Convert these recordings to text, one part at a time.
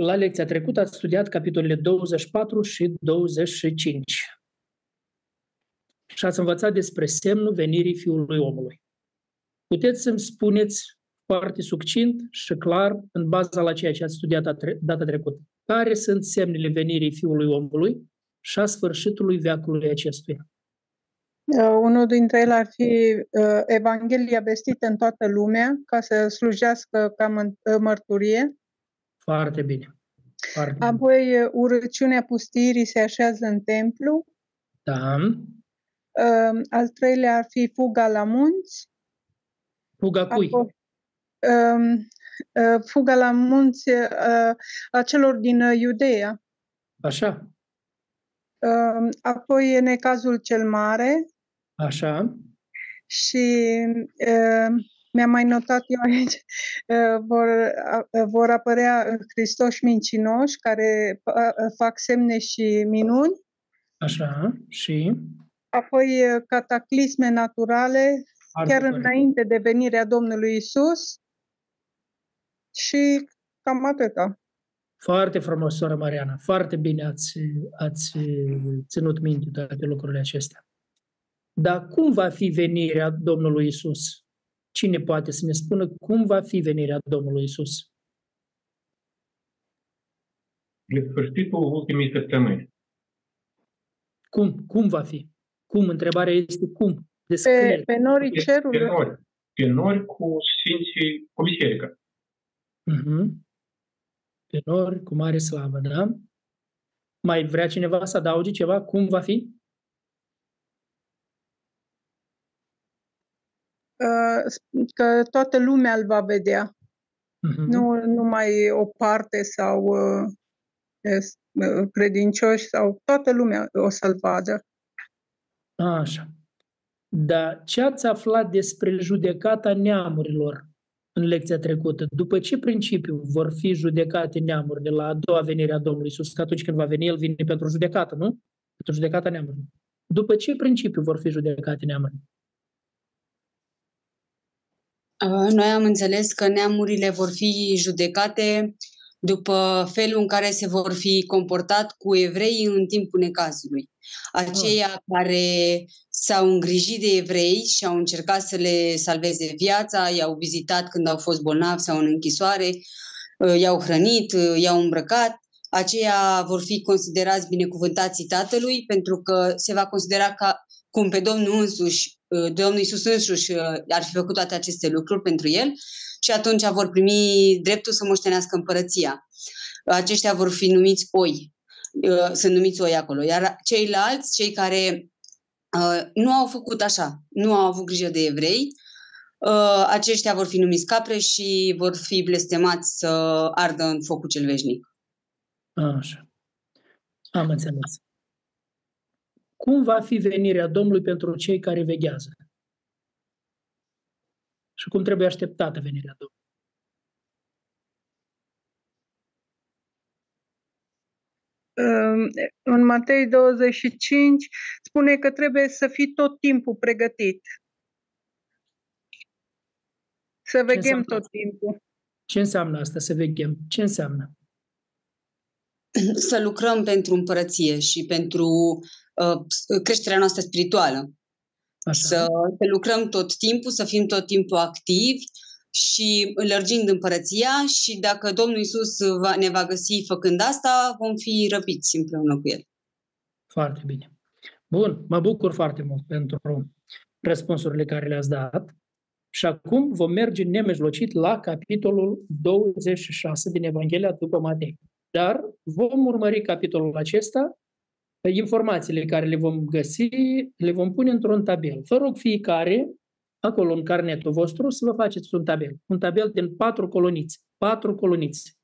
La lecția trecută ați studiat capitolele 24 și 25 și ați învățat despre semnul venirii Fiului Omului. Puteți să-mi spuneți foarte succint și clar, în baza la ceea ce ați studiat data trecută, care sunt semnele venirii Fiului Omului și a sfârșitului veacului acestuia? Uh, unul dintre ele ar fi uh, Evanghelia vestită în toată lumea ca să slujească ca mă- uh, mărturie. Foarte bine. Foarte bine. Apoi uh, urăciunea pustirii se așează în templu. Da. Uh, al treilea ar fi fuga la munți. Fuga cui? Apoi, uh, uh, fuga la munți uh, a celor din uh, Iudeea. Așa. Uh, apoi e necazul cel mare Așa. și uh, mi-am mai notat eu aici, uh, vor, uh, vor apărea Hristoși mincinoși care uh, fac semne și minuni, Așa. Și? apoi uh, cataclisme naturale, Foarte chiar corect. înainte de venirea Domnului Isus și cam atâta. Foarte frumos, sora Mariana. Foarte bine ați, ați ținut minte toate lucrurile acestea. Dar cum va fi venirea Domnului Isus? Cine poate să ne spună cum va fi venirea Domnului Isus? de sfârșitul ultimii săptămâni. Cum? Cum va fi? Cum? Întrebarea este cum? Pe, Descrie. pe norii Pe, pe cerului, nori. Pe nori cu sfinții, cu biserica. Mhm. Pe nori, cu mare slavă, da? Mai vrea cineva să adauge ceva? Cum va fi? Că toată lumea îl va vedea. Mhm. nu numai o parte sau uh, es- uh, credincioși sau toată lumea o să-l vadă. Așa. Dar ce ați aflat despre judecata neamurilor în lecția trecută? După ce principiu vor fi judecate neamurile la a doua venire a Domnului Isus? Că atunci când va veni, El vine pentru judecată, nu? Pentru judecata neamurilor. După ce principiu vor fi judecate neamurile? Uh, Noi am înțeles că neamurile vor fi judecate după felul în care se vor fi comportat cu evreii în timpul necazului. Aceia care s-au îngrijit de evrei și au încercat să le salveze viața, i-au vizitat când au fost bolnavi sau în închisoare, uh, i-au hrănit, uh, i-au îmbrăcat, aceia vor fi considerați binecuvântații Tatălui pentru că se va considera ca cum pe Domnul însuși, uh, Domnul Iisus însuși uh, ar fi făcut toate aceste lucruri pentru el și atunci vor primi dreptul să moștenească împărăția. Aceștia vor fi numiți oi, uh, sunt numiți oi acolo, iar ceilalți, cei care uh, nu au făcut așa, nu au avut grijă de evrei, uh, aceștia vor fi numiți capre și vor fi blestemați să ardă în focul cel veșnic. Așa. Am înțeles. Cum va fi venirea Domnului pentru cei care veghează? Și cum trebuie așteptată venirea Domnului? Um, În Matei 25 spune că trebuie să fii tot timpul pregătit. Să veghem înseamnă tot asta? timpul. Ce înseamnă asta, să veghem? Ce înseamnă? Să lucrăm pentru împărăție și pentru uh, creșterea noastră spirituală. Așa. Să, să lucrăm tot timpul, să fim tot timpul activi și lărgind împărăția și dacă Domnul Isus va, ne va găsi făcând asta, vom fi răpiți împreună cu El. Foarte bine. Bun, mă bucur foarte mult pentru răspunsurile care le-ați dat. Și acum vom merge nemijlocit la capitolul 26 din Evanghelia după Matei. Dar vom urmări capitolul acesta, informațiile care le vom găsi, le vom pune într-un tabel. Vă rog fiecare, acolo în carnetul vostru, să vă faceți un tabel. Un tabel din patru coloniți. Patru coloniți.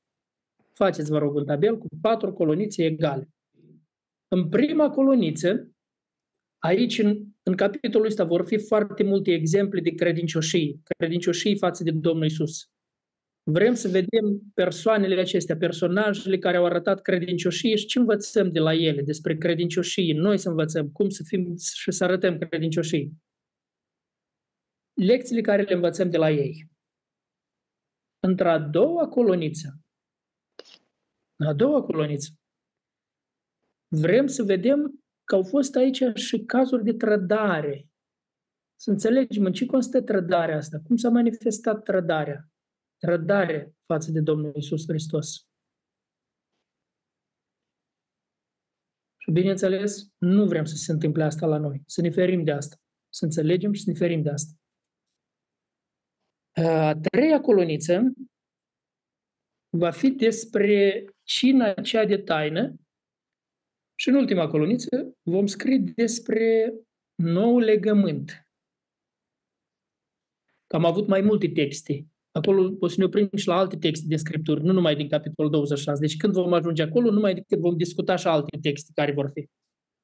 Faceți, vă rog, un tabel cu patru colonițe egale. În prima coloniță, aici, în, în capitolul ăsta, vor fi foarte multe exemple de credincioșii, credincioșii față de Domnul Isus. Vrem să vedem persoanele acestea, personajele care au arătat credincioșie și ce învățăm de la ele despre credincioșie. Noi să învățăm cum să fim și să arătăm credincioșii. Lecțiile care le învățăm de la ei. Într-a doua coloniță, A doua coloniță. Vrem să vedem că au fost aici și cazuri de trădare. Să înțelegem în ce constă trădarea asta, cum s-a manifestat trădarea. Trădare față de Domnul Isus Hristos. Și bineînțeles, nu vrem să se întâmple asta la noi, să ne ferim de asta, să înțelegem și să ne ferim de asta. A treia coloniță va fi despre cina cea de taină și în ultima coloniță vom scrie despre nou legământ. Am avut mai multe texte. Acolo o să ne oprim și la alte texte din Scripturi, nu numai din capitolul 26. Deci când vom ajunge acolo, numai decât vom discuta și alte texte care vor fi.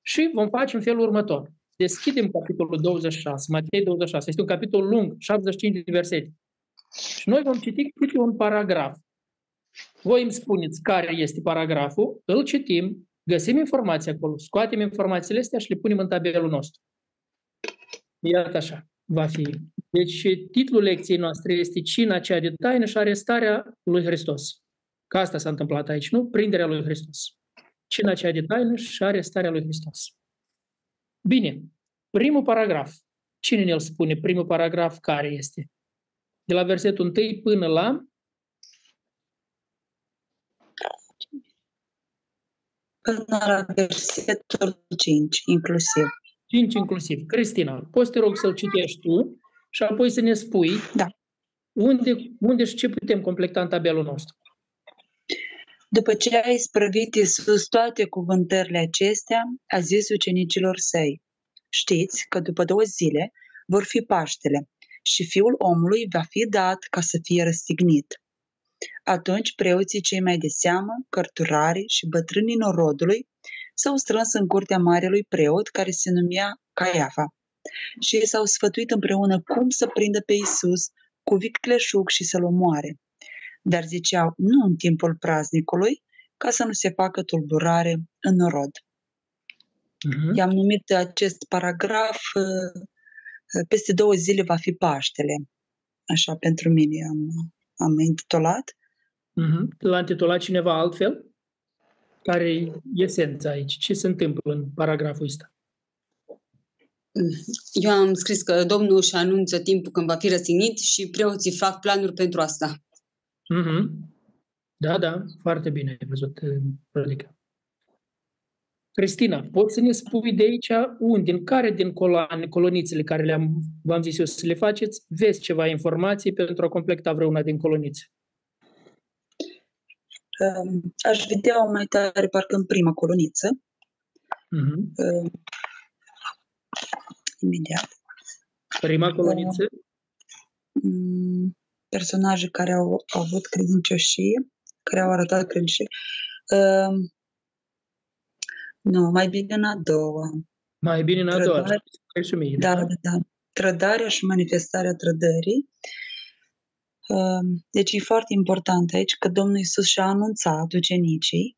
Și vom face în felul următor. Deschidem capitolul 26, Matei 26. Este un capitol lung, 75 de versete. Și noi vom citi câte un paragraf. Voi îmi spuneți care este paragraful, îl citim, găsim informații acolo, scoatem informațiile astea și le punem în tabelul nostru. Iată așa, va fi. Deci titlul lecției noastre este Cina cea de taină și arestarea lui Hristos. Ca asta s-a întâmplat aici, nu? Prinderea lui Hristos. Cina cea de taină și arestarea lui Hristos. Bine, primul paragraf. Cine ne-l spune? Primul paragraf care este? De la versetul 1 până la până la versetul 5 inclusiv. 5 inclusiv. Cristina, poți te rog să-l citești tu și apoi să ne spui Da. unde, unde și ce putem completa în tabelul nostru. După ce a isprăvit Iisus toate cuvântările acestea, a zis ucenicilor săi, știți că după două zile vor fi Paștele și Fiul omului va fi dat ca să fie răstignit. Atunci preoții cei mai de seamă, cărturarii și bătrânii norodului s-au strâns în curtea marelui preot care se numea Caiafa și ei s-au sfătuit împreună cum să prindă pe Isus cu vicleșug și să-l omoare. Dar ziceau, nu în timpul praznicului, ca să nu se facă tulburare în norod. Uh-huh. I-am numit acest paragraf uh, uh, Peste două zile va fi Paștele. Așa pentru mine am, am intitulat. Uh-huh. L-a intitulat cineva altfel? Care e esența aici? Ce se întâmplă în paragraful ăsta? Eu am scris că Domnul își anunță timpul când va fi răstignit și preoții fac planuri pentru asta. Uh-huh. Da, da, foarte bine ai văzut uh, predica. Cristina, poți să ne spui de aici unde, în care din coloane, colonițele care le-am, v-am zis eu să le faceți, vezi ceva informații pentru a completa vreuna din colonițe? Um, Aș vedea mai tare parcă în prima coloniță, Uh-huh. uh, imediat. Prima coloniță? Mm, personaje care au, au avut credincioșie, care au arătat credincioșie. Uh, nu, mai bine în a doua. Mai bine în a doua. Trădare. Scrie și mie, Da, da, da. Trădarea și manifestarea trădării. Uh, Deci e foarte important aici că Domnul Isus și-a anunțat ucenicii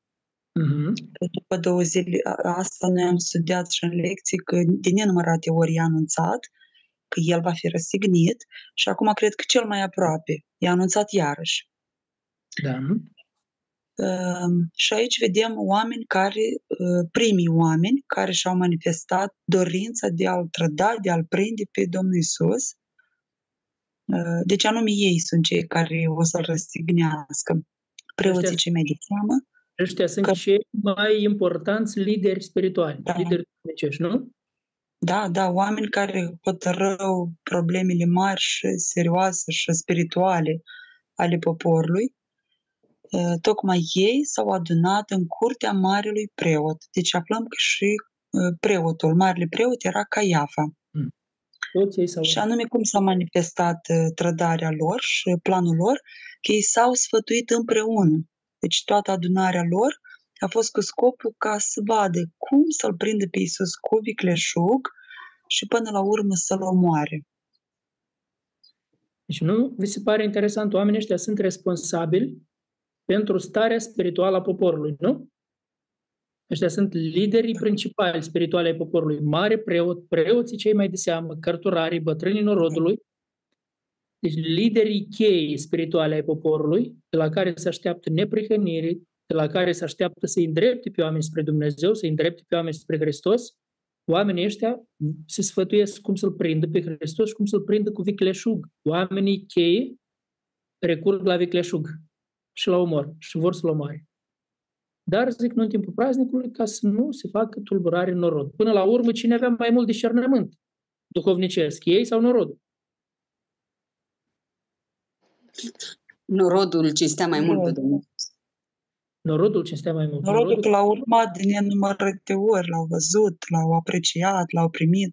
Uh-huh. că după două zile, a- asta noi am studiat și în lecții, că de nenumărate ori i-a anunțat că El va fi răstignit și acum cred că cel mai aproape i-a anunțat iarăși. Da. Uh, Și aici vedem oameni care, uh, primii oameni care și-au manifestat dorința de a-L trăda, de a-L prinde pe Domnul Isus. Uh, Deci anume ei sunt cei care o să-L răstignească. Preoții Ăștia- cei mai de seamă. Ăștia sunt Că- cei mai importanți lideri spirituali, Da. lideri duhovnicești, nu? Da, da, oameni care hotărău problemele mari și serioase și spirituale ale poporului, uh, tocmai ei s-au adunat în curtea marelui preot. Deci aflăm că și uh, preotul, marele preot era Caiafa. Toți ei s-au... Și anume cum s-a manifestat uh, trădarea lor și planul lor, că ei s-au sfătuit împreună. Deci toată adunarea lor a fost cu scopul ca să vadă cum să-L prindă pe Iisus cu vicleșug și până la urmă să-L omoare. Deci nu vi se pare interesant? Oamenii ăștia sunt responsabili pentru starea spirituală a poporului, nu? Ăștia sunt liderii principali spirituali ai poporului. Mare preot, preoții cei mai de seamă, cărturarii, bătrânii norodului. Deci liderii cheii spirituale ai poporului, de la care se așteaptă neprihănire, de la care se așteaptă să-i îndrepte pe oameni spre Dumnezeu, să-i îndrepte pe oameni spre Hristos, oamenii ăștia se sfătuiesc cum să-L prindă pe Hristos și cum să-L prindă cu vicleșug. Oamenii cheie recurg la vicleșug și la omor și vor să-L omoare. Dar, zic, nu în timpul praznicului, ca să nu se facă tulburare în norod. Până la urmă, cine avea mai mult discernământ duhovnicesc, ei sau norodul? Norodul cinstea mai mult pe Domnul. Norodul cinstea mai mult. Norodul că l-au urmat din nenumărate ori, l-au văzut, l-au apreciat, l-au primit.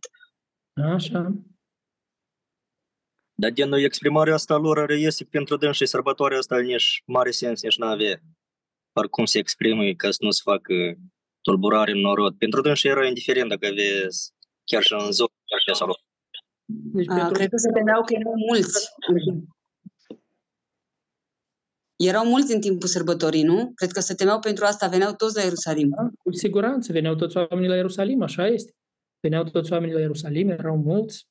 Așa. Dar din exprimarea asta lor reiese că pentru dânsii sărbătoarea asta nici mare sens nici n-avea. Parcum se exprimă ca să nu se facă tulburare în norod. Pentru dânsii era indiferent dacă aveți chiar și în zonă, chiar și sau Deci, A, pentru cred că se vedeau că erau mulți. Erau mulți în timpul sărbătorii, nu? Cred că se temeau pentru asta, veneau toți la Ierusalim. Da, cu siguranță veneau toți oamenii la Ierusalim, așa este. Veneau toți oamenii la Ierusalim, erau mulți.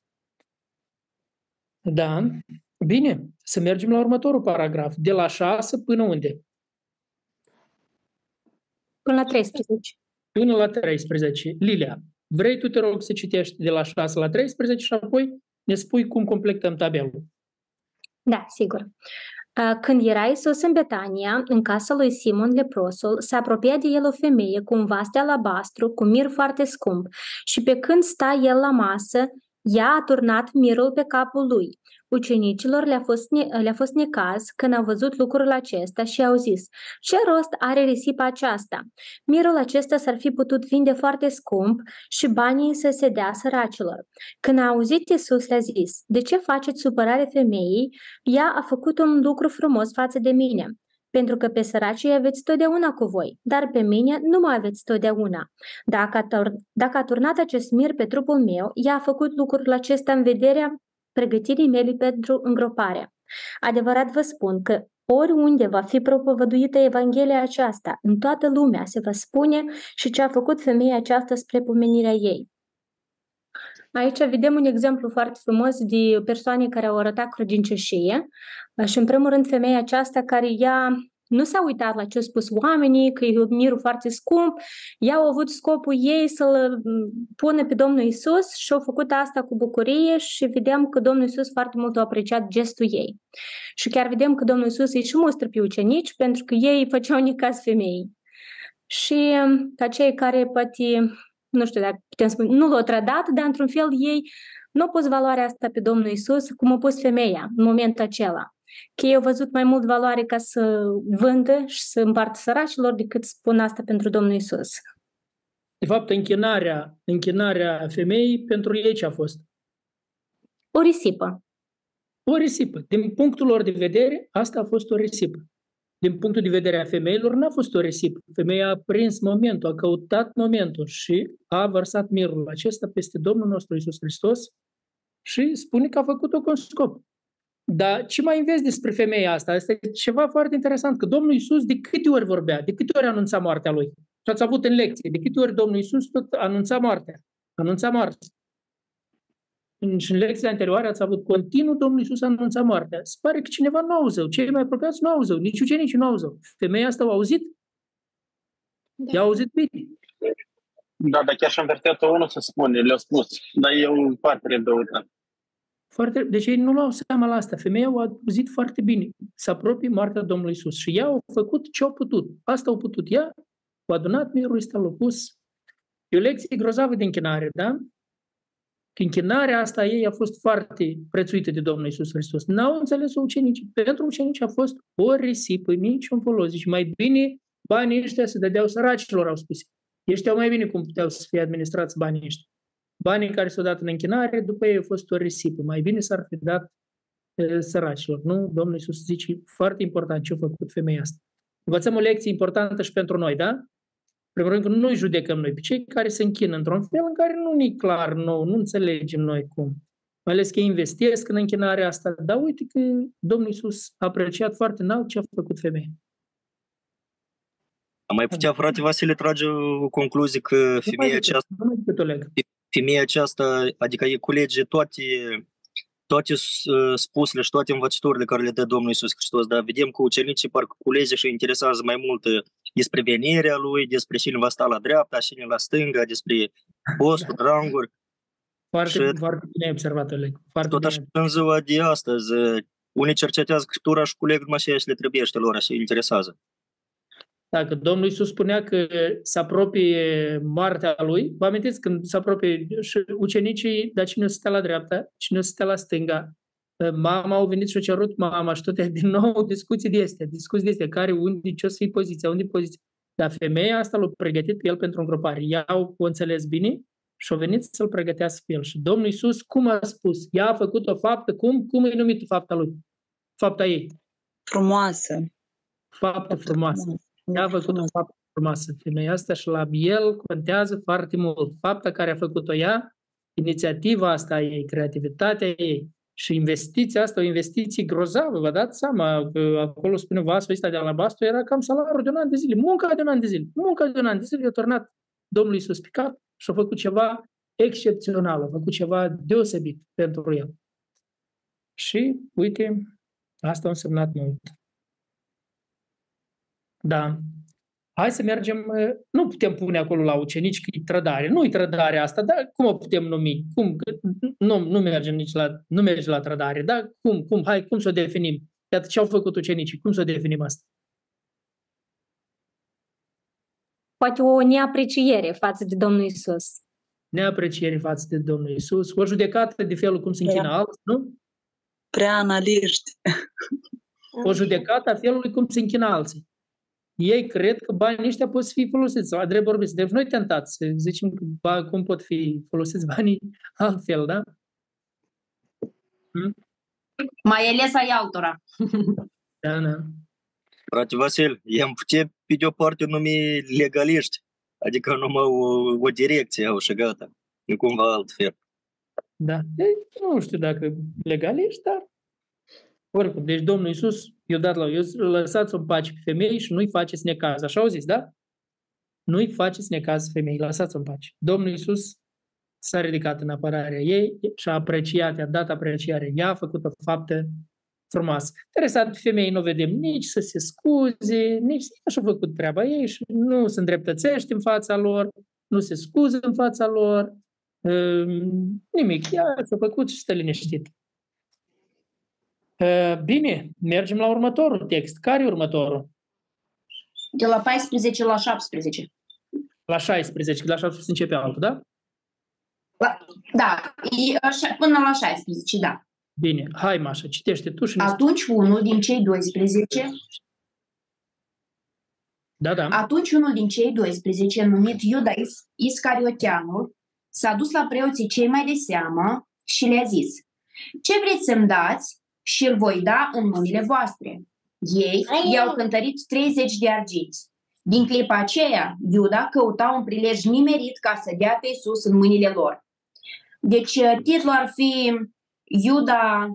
Da. Bine, să mergem la următorul paragraf. De la 6 până unde? Până la 13. Până la 13. Lilia, vrei tu, te rog, să citești de la 6 la 13 și apoi ne spui cum completăm tabelul. Da, sigur. A, Când era Isus în Betania, în casa lui Simon leprosul, s-a apropiat de el o femeie cu un vas de alabastru, cu mir foarte scump, și pe când sta el la masă, ea a turnat mirul pe capul lui. Ucenicilor le-a fost, ne- le-a fost necaz când au văzut lucrul acesta și au zis, ce rost are risipa aceasta? Mirul acesta s-ar fi putut vinde foarte scump și banii să se dea săracilor. Când a auzit Isus le-a zis, de ce faceți supărare femeii? Ea a făcut un lucru frumos față de mine. Pentru că pe săracii aveți totdeauna cu voi, dar pe mine nu mai aveți totdeauna. Dacă a, tur- dacă a turnat acest mir pe trupul meu, ea a făcut lucrul acesta în vederea pregătirii mele pentru îngropare. Adevărat vă spun că oriunde va fi propovăduită Evanghelia aceasta, în toată lumea se va spune și ce a făcut femeia aceasta spre pomenirea ei. Aici vedem un exemplu foarte frumos de persoane care au arătat credincioșie și în primul rând femeia aceasta care ea nu s-a uitat la ce au spus oamenii, că e un mirul foarte scump, ea au avut scopul ei să-l m, pună pe Domnul Isus și au făcut asta cu bucurie și vedem că Domnul Isus foarte mult a apreciat gestul ei. Și chiar vedem că Domnul Isus îi și mustră pe ucenici pentru că ei făceau necaz femeii. Și m, ca cei care poate nu știu dacă putem spune, nu l-au trădat, dar într-un fel ei nu au pus valoarea asta pe Domnul Isus cum a pus femeia în momentul acela. Că ei au văzut mai mult valoare ca să vândă și să împartă săracilor decât să pună asta pentru Domnul Isus. De fapt, închinarea, închinarea femeii pentru ei ce a fost? O risipă. O risipă. Din punctul lor de vedere, asta a fost o risipă. Din punctul de vedere a femeilor, n-a fost o risipă. Femeia a prins momentul, a căutat momentul și a vărsat mirul acesta peste Domnul nostru Isus Hristos și spune că a făcut-o cu un scop. Dar ce mai înveți despre femeia asta? Este ceva foarte interesant, că Domnul Isus de câte ori vorbea, de câte ori anunța moartea lui. Și ați avut în lecție, de câte ori Domnul Isus tot anunța moartea. Anunța moartea. În, și în lecțiile anterioare ați avut continuu Domnul Isus anunța moartea. Se pare că cineva nu auză, cei mai apropiați nu auză, nici ucenicii nu auză. Femeia asta au auzit? Da. I-a auzit bine. Da, dar chiar și în versetul 1 se spune, le-a spus, dar eu foarte redăutat. Foarte, deci ei nu luau seama la asta. Femeia au auzit foarte bine. Să apropie moartea Domnului Isus. Și ea au făcut ce au putut. Asta au putut ea. Au adunat mirul ăsta, l-au pus. E o lecție grozavă de închinare, da? Că închinarea asta ei a fost foarte prețuită de Domnul Isus Hristos. N-au înțeles-o ucenicii. Pentru ucenici a fost o risipă, niciun folos. Deci mai bine banii ăștia se dădeau săracilor, au spus. Ei știau mai bine cum puteau să fie administrați banii ăștia. Banii care s-au dat în închinare, după ei a fost o risipă. Mai bine s-ar fi dat e, săracilor. Nu? Domnul Iisus zice, foarte important ce a făcut femeia asta. Învățăm o lecție importantă și pentru noi, da? Primul rând că nu noi judecăm noi pe cei care se închină într-un fel în care nu ne clar nou, nu înțelegem noi cum. Mai ales că ei investesc în închinarea asta. Dar uite că Domnul Iisus a apreciat foarte înalt ce a făcut femeia. Am mai putea, frate Vasile, trage o concluzie că femeia aceasta, Nu mai decât o leg. femeia aceasta, adică e culege toate, toate uh, spusele și toate învățăturile care le dă Domnul Isus Hristos, dar vedem că ucenicii parcă culeze și interesează mai mult uh, despre venirea Lui, despre cine va sta la dreapta, cine la stânga, despre postul, ranguri. Foarte, Și- foarte bine observat, Oleg. Foarte Tot bine. așa în ziua de astăzi, uh, unii cercetează Scriptura și culeg numai ceea ce le trebuie lor, și interesează. Dacă Domnul Iisus spunea că se apropie moartea lui, vă amintiți când se apropie și ucenicii, dar cine o să stea la dreapta, cine o să stea la stânga, mama au venit și au cerut mama și toate din nou discuții de astea, discuții de astea, care, unde, ce o să fie poziția, unde e poziția. Dar femeia asta l-a pregătit pe el pentru îngropare. Ea o înțeles bine și a venit să-l pregătească pe el. Și Domnul Iisus, cum a spus? Ea a făcut o faptă, cum? Cum e numită fapta lui? Fapta ei. Frumoasă. Faptă frumoasă. Ea a făcut o faptă frumoasă femeia asta și la el contează foarte mult. Fapta care a făcut-o ea, inițiativa asta a ei, creativitatea ei și investiția asta, o investiție grozavă, vă dați seama, că acolo spune vasul ăsta de alabastru, era cam salariul de un an de zile, munca de un an de zile, munca de un an de zile, i-a turnat Domnul Iisus pe cap și a făcut ceva excepțional, a făcut ceva deosebit pentru el. Și, uite, asta a însemnat mult. Da. Hai să mergem, uh, nu putem pune acolo la ucenici că e trădare. Nu e trădare asta, dar cum o putem numi? Cum? Că Nu, nu mergem nici la, nu merge la trădare, dar cum? Cum? Hai, cum să o definim? Iată ce au făcut ucenicii, cum să o definim asta? Poate o neapreciere față de Domnul Isus. Neapreciere față de Domnul Isus, o judecată de felul cum se închină alții, nu? Prea analiști. O judecată a felului cum se închină alții. Ei cred că banii ăștia pot fi folosiți, sau drept vorbiți. Deci noi tentați să zicem că, ba, cum pot fi folosiți banii altfel, da? Mai ales ai altora. Da, da. Frate Vasil, i-am putea pe de o parte numi legaliști, adică numai o, o direcție au și gata, nu cumva altfel. Da. Ei, nu știu dacă legal ești, dar oricum. Deci Domnul Iisus i-a dat la eu, lăsați-o în pace pe femei și nu-i faceți necaz. Așa au zis, da? Nu-i faceți necaz femei, lăsați-o în pace. Domnul Iisus s-a ridicat în apărarea ei și a apreciat, i-a dat apreciare. Ea a făcut o faptă frumoasă. Interesant, femei nu vedem nici să se scuze, nici așa a făcut treaba ei și nu se îndreptățește în fața lor, nu se scuză în fața lor, Ehm, nimic. Ea s-a făcut și stă liniștit. Ehm, Bine, mergem la următorul text. Care e următorul? De la 14 la 17. La 16, că la 16 începe altul, da? La, da, e, așa, până la 16, da. Bine, hai Mașa, citește tu și ne spui. Atunci unul din cei 12, Da, da. atunci unul din cei 12, numit Iuda Is- Iscarioteanul, s-a dus la preoții cei mai de seamă și le-a zis, ce vreți să-mi dați și îl voi da în mâinile voastre. Ei i-au cântărit 30 de arginți. Din clipa aceea, Iuda căuta un prilej nimerit ca să dea pe Iisus în mâinile lor. Deci, titlul ar fi Iuda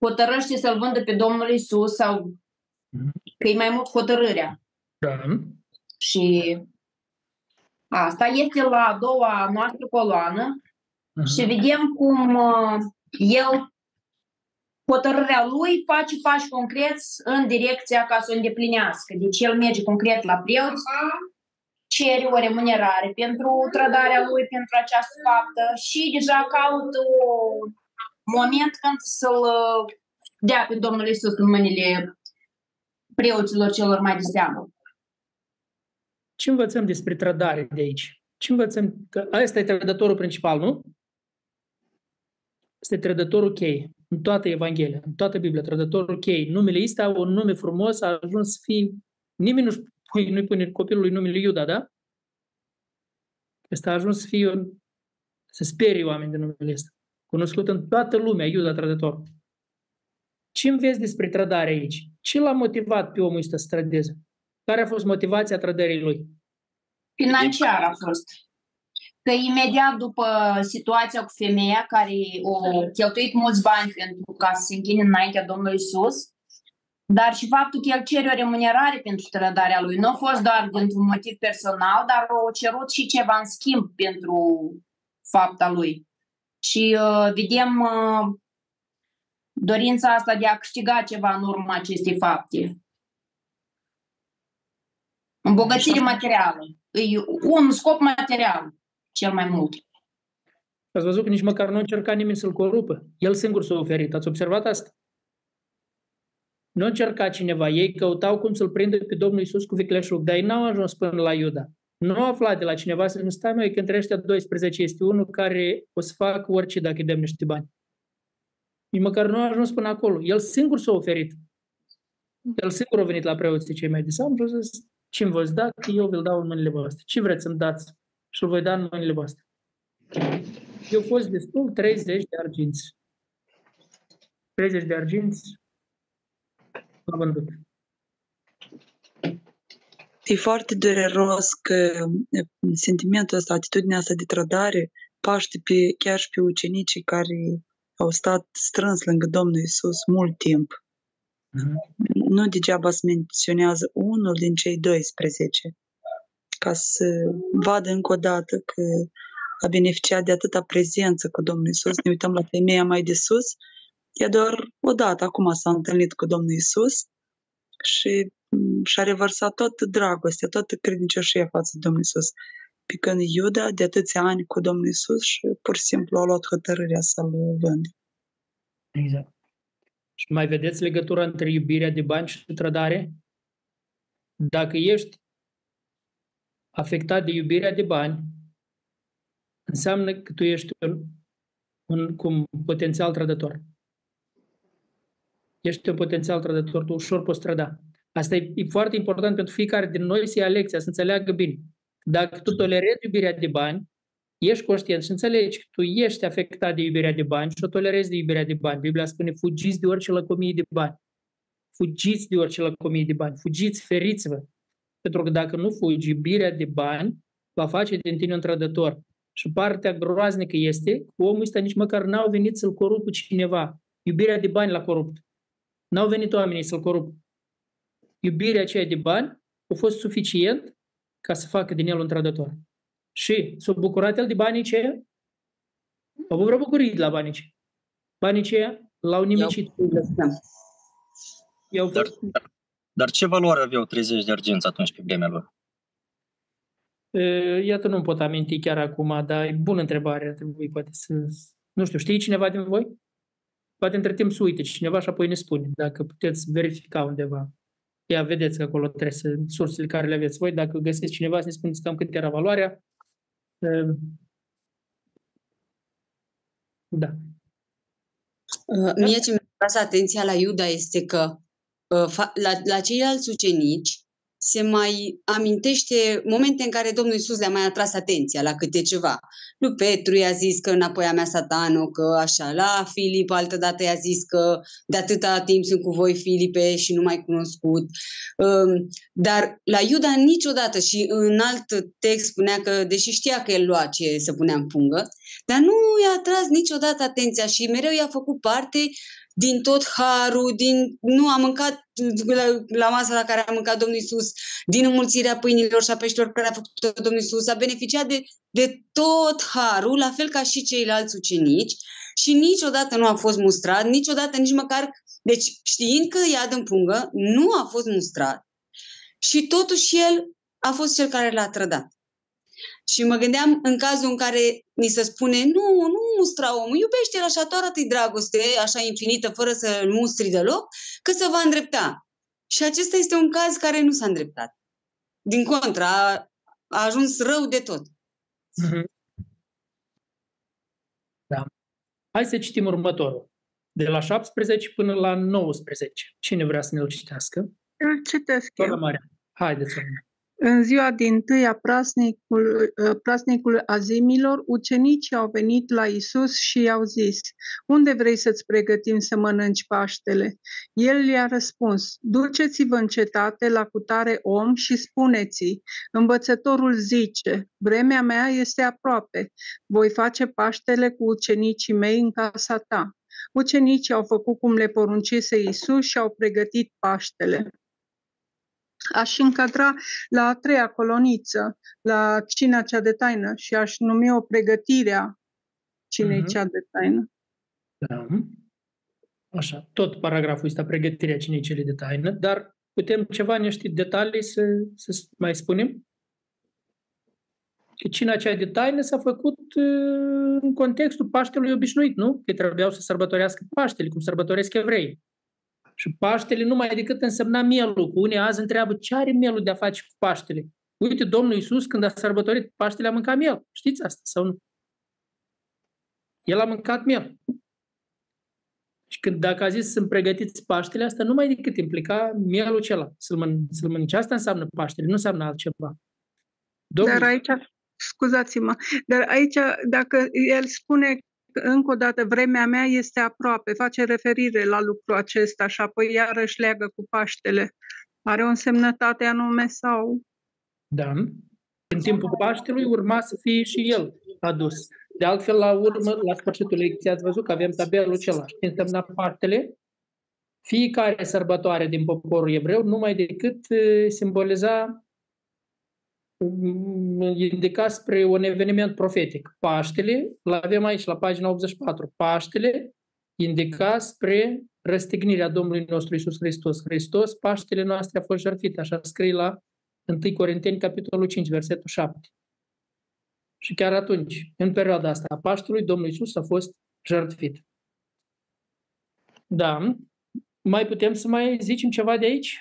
hotărăște să-l vândă pe Domnul Isus sau că e mai mult hotărârea. da. Și asta este la a doua noastră coloană și vedem cum uh, el, hotărârea lui, face pași concreți în direcția ca să o îndeplinească. Deci el merge concret la preoți, cere o remunerare pentru trădarea lui, pentru această faptă și deja caută un moment când să-l uh, dea pe Domnul Isus în mâinile preoților celor mai de seamă. Ce învățăm despre trădare de aici? Ce învățăm? Că ăsta e trădătorul principal, nu? Este trădătorul chei în toată Evanghelia, în toată Biblia, trădătorul chei. Numele ăsta, un nume frumos, a ajuns să fie... Nimeni nu-și pune, nu pune copilului numele Iuda, da? Ăsta a ajuns să fie un... să sperie oameni de numele ăsta. Cunoscut în toată lumea, Iuda trădător. Ce înveți despre trădare aici? Ce l-a motivat pe omul ăsta să trădeze? Care a fost motivația trădării lui? Financiar a fost. Că imediat după situația cu femeia care o cheltuit mulți bani pentru ca să se închine înaintea Domnului Isus, dar și faptul că el cere o remunerare pentru trădarea lui. Nu a fost doar dintr-un motiv personal, dar o cerut și ceva în schimb pentru fapta lui. Și uh, vedem uh, dorința asta de a câștiga ceva în urma acestei fapte. Îmbogățire materială. E un scop material, cel mai mult. Ați văzut că nici măcar nu a încercat nimeni să-l corupă. El singur s-a oferit. Ați observat asta? Nu a încercat cineva. Ei căutau cum să-l prindă pe Domnul Isus cu vicleșug, dar ei n-au ajuns până la Iuda. Nu au aflat de la cineva să nu stai mai că între ăștia 12 este unul care o să facă orice dacă îi dăm niște bani. Ei măcar nu a ajuns până acolo. El singur s-a oferit. El singur a venit la preoții cei mai de seamă și a zis, ce îmi voi da, că eu vi-l dau în mâinile voastre. Ce vreți să-mi dați? Și îl voi da în mâinile voastre. Eu fost destul 30 de arginți. 30 de arginți l-a vândut. E foarte dureros că sentimentul ăsta, atitudinea asta de trădare paște pe, chiar și pe ucenicii care au stat strâns lângă Domnul Isus mult timp. Mm-hmm. Nu degeaba se menționează unul din cei 12 ca să vadă încă o dată că a beneficiat de atâta prezență cu Domnul Isus. Ne uităm la femeia mai de sus, ea doar o dată acum s-a întâlnit cu Domnul Isus și și-a revărsat toată dragostea, toată credincioșia față de Domnul Isus. Pe când Iuda, de atâția ani cu Domnul Isus și pur și simplu a luat hotărârea să-l vândă. Exact. Și mai vedeți legătura între iubirea de bani și trădare? Dacă ești afectat de iubirea de bani, înseamnă că tu ești un, un cum, potențial trădător. Ești un potențial trădător, tu ușor poți trăda. Asta e, e foarte important pentru fiecare din noi să ia lecția, să înțeleagă bine. Dacă tu tolerezi iubirea de bani, ești conștient și înțelegi că tu ești afectat de iubirea de bani și o tolerezi de iubirea de bani. Biblia spune, fugiți de orice lăcomie de bani. Fugiți de orice lăcomie de bani. Fugiți, feriți-vă. Pentru că dacă nu fugi, iubirea de bani va face din tine un trădător. Și partea groaznică este că omul ăsta nici măcar n-au venit să-l corupă cineva. Iubirea de bani l-a corupt. N-au venit oamenii să-l corupă. Iubirea aceea de bani a fost suficient ca să facă din el un trădător. Și s-a bucurat el de banii ce? A avut vreo bucurie de la banii ce? Banii ce l-au nimicit. Eu... Dar, dar, dar ce valoare aveau 30 de arginți atunci pe vremea lor? Iată, nu pot aminti chiar acum, dar e bună întrebare. Ar trebui poate să... Nu știu, știi cineva din voi? Poate între timp să uite cineva și apoi ne spune, dacă puteți verifica undeva. Ia, vedeți că acolo trebuie să, sursele care le aveți voi, dacă găsiți cineva să ne spuneți cam cât era valoarea. Ehm, da. Mie ce mi-a tras atenția la Iuda este că uh, la, la ceilalți ucenici se mai amintește momente în care Domnul Isus le-a mai atras atenția la câte ceva. Lui Petru i-a zis că înapoi a mea satanul, că așa, la Filip altădată i-a zis că de atâta timp sunt cu voi Filipe și nu mai cunoscut. Um, dar la Iuda niciodată și în alt text spunea că, deși știa că el lua ce să punea în pungă, dar nu i-a atras niciodată atenția și mereu i-a făcut parte din tot harul, din, nu a mâncat la, la masa la care a mâncat Domnul Isus, din înmulțirea pâinilor și a peștilor care a făcut Domnul Isus, a beneficiat de, de tot harul, la fel ca și ceilalți ucenici și niciodată nu a fost mustrat, niciodată nici măcar, deci știind că ia în pungă, nu a fost mustrat și totuși el a fost cel care l-a trădat. Și mă gândeam în cazul în care ni se spune, nu, nu mustra omul, iubește-l așa, tu arată dragoste, așa infinită, fără să-l mustri deloc, că se va îndrepta. Și acesta este un caz care nu s-a îndreptat. Din contra, a, a ajuns rău de tot. Mm-hmm. Da. Hai să citim următorul. De la 17 până la 19. Cine vrea să ne-l citească? Îl citesc eu. Haideți, în ziua din tâi a prasnicul, ă, prasnicul azimilor, ucenicii au venit la Isus și i-au zis, unde vrei să-ți pregătim să mănânci Paștele? El le-a răspuns, duceți-vă în cetate la cutare om și spuneți învățătorul zice, vremea mea este aproape, voi face Paștele cu ucenicii mei în casa ta. Ucenicii au făcut cum le poruncise Isus și au pregătit Paștele aș încadra la a treia coloniță, la cina cea de taină și aș numi o pregătire a cinei uh-huh. cea de taină. Da. Așa, tot paragraful ăsta, pregătirea cinei cele de taină, dar putem ceva niște detalii să, să mai spunem? Că cina aceea de taină s-a făcut uh, în contextul Paștelui obișnuit, nu? Că trebuiau să sărbătorească Paștele, cum sărbătoresc evrei. Și Paștele numai decât însemna mielul. Cu unii azi întreabă ce are mielul de a face cu Paștele. Uite, Domnul Iisus, când a sărbătorit Paștele, a mâncat miel. Știți asta sau nu? El a mâncat miel. Și când, dacă a zis să-mi pregătiți Paștele, asta numai decât implica mielul acela, să-l, mân- să mănânci. Asta înseamnă Paștele, nu înseamnă altceva. Domnul... Dar aici, scuzați-mă, dar aici, dacă el spune încă o dată, vremea mea este aproape, face referire la lucrul acesta și apoi iarăși leagă cu Paștele. Are o însemnătate anume sau? Da. În timpul Paștelui urma să fie și el adus. De altfel, la urmă, la sfârșitul lecției, ați văzut că avem tabelul acela. Ce însemna Paștele? Fiecare sărbătoare din poporul evreu, numai decât simboliza indica spre un eveniment profetic. Paștele, îl avem aici la pagina 84. Paștele indica spre răstignirea Domnului nostru Isus Hristos. Hristos, Paștele noastre a fost jertfit, așa scrie la 1 Corinteni, capitolul 5, versetul 7. Și chiar atunci, în perioada asta a Paștelui, Domnul Isus a fost jertfit. Da. Mai putem să mai zicem ceva de aici?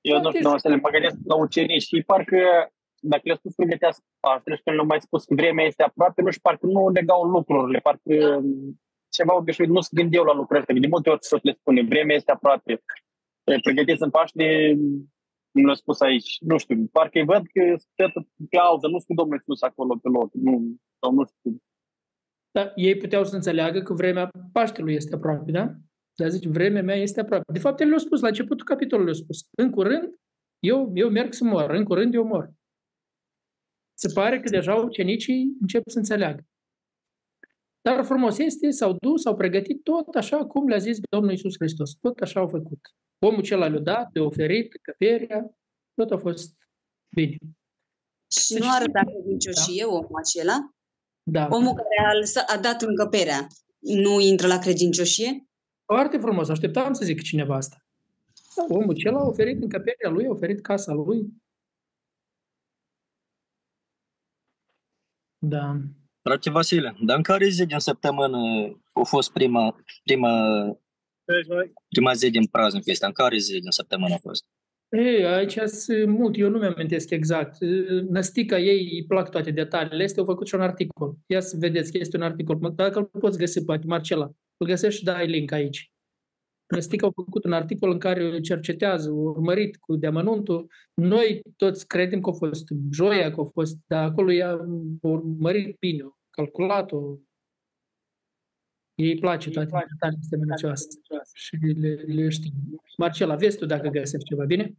Eu nu știu, să le mă gândesc la ucenici și parcă dacă le-a spus pregătească Paștele și când le mai spus că vremea este aproape, nu și parcă nu legau lucrurile, parcă ceva obișnuit, nu se gândeau la lucrurile astea. De multe ori să le spune, vremea este aproape, pregătiți în Paște, nu le-a spus aici. Nu știu, parcă îi văd că sunt pe altă, nu sunt Domnul Iisus acolo pe loc. Nu, sau nu știu. Da, ei puteau să înțeleagă că vremea Paștelui este aproape, da? Dar zice, vremea mea este aproape. De fapt, el le-a spus, la începutul capitolului le-a spus, în curând, eu, eu merg să mor, în curând eu mor. Se pare că deja ucenicii încep să înțeleagă. Dar frumos este, s-au dus, s-au pregătit tot așa cum le-a zis Domnul Iisus Hristos. Tot așa au făcut. Omul cel le-a dat, le-a oferit căperea, tot a fost bine. Și nu arăta credincioșie da. omul acela? Da. Omul care a, a dat încăperea nu intră la credincioșie? Foarte frumos, așteptam să zic cineva asta. Omul cel a oferit încăperea lui, a oferit casa lui. Da. Frate Vasile, dar în care zi din săptămână a fost prima, prima, prima zi din praznic este? În care zi din săptămână a fost? Ei, aici sunt mult, eu nu mi-amintesc exact. Năstica ei îi plac toate detaliile astea, au făcut și un articol. Ia să vedeți că este un articol. Dacă îl poți găsi, poate, Marcela, îl găsești și dai link aici. Năstica au făcut un articol în care cercetează, urmărit cu deamănuntul. Noi toți credem că a fost joia, că a fost, dar acolo ea urmărit bine, calculat-o. Ei place toate detaliile astea minuțioase și le, le știu. Marcela, vezi tu dacă găsești ceva, bine?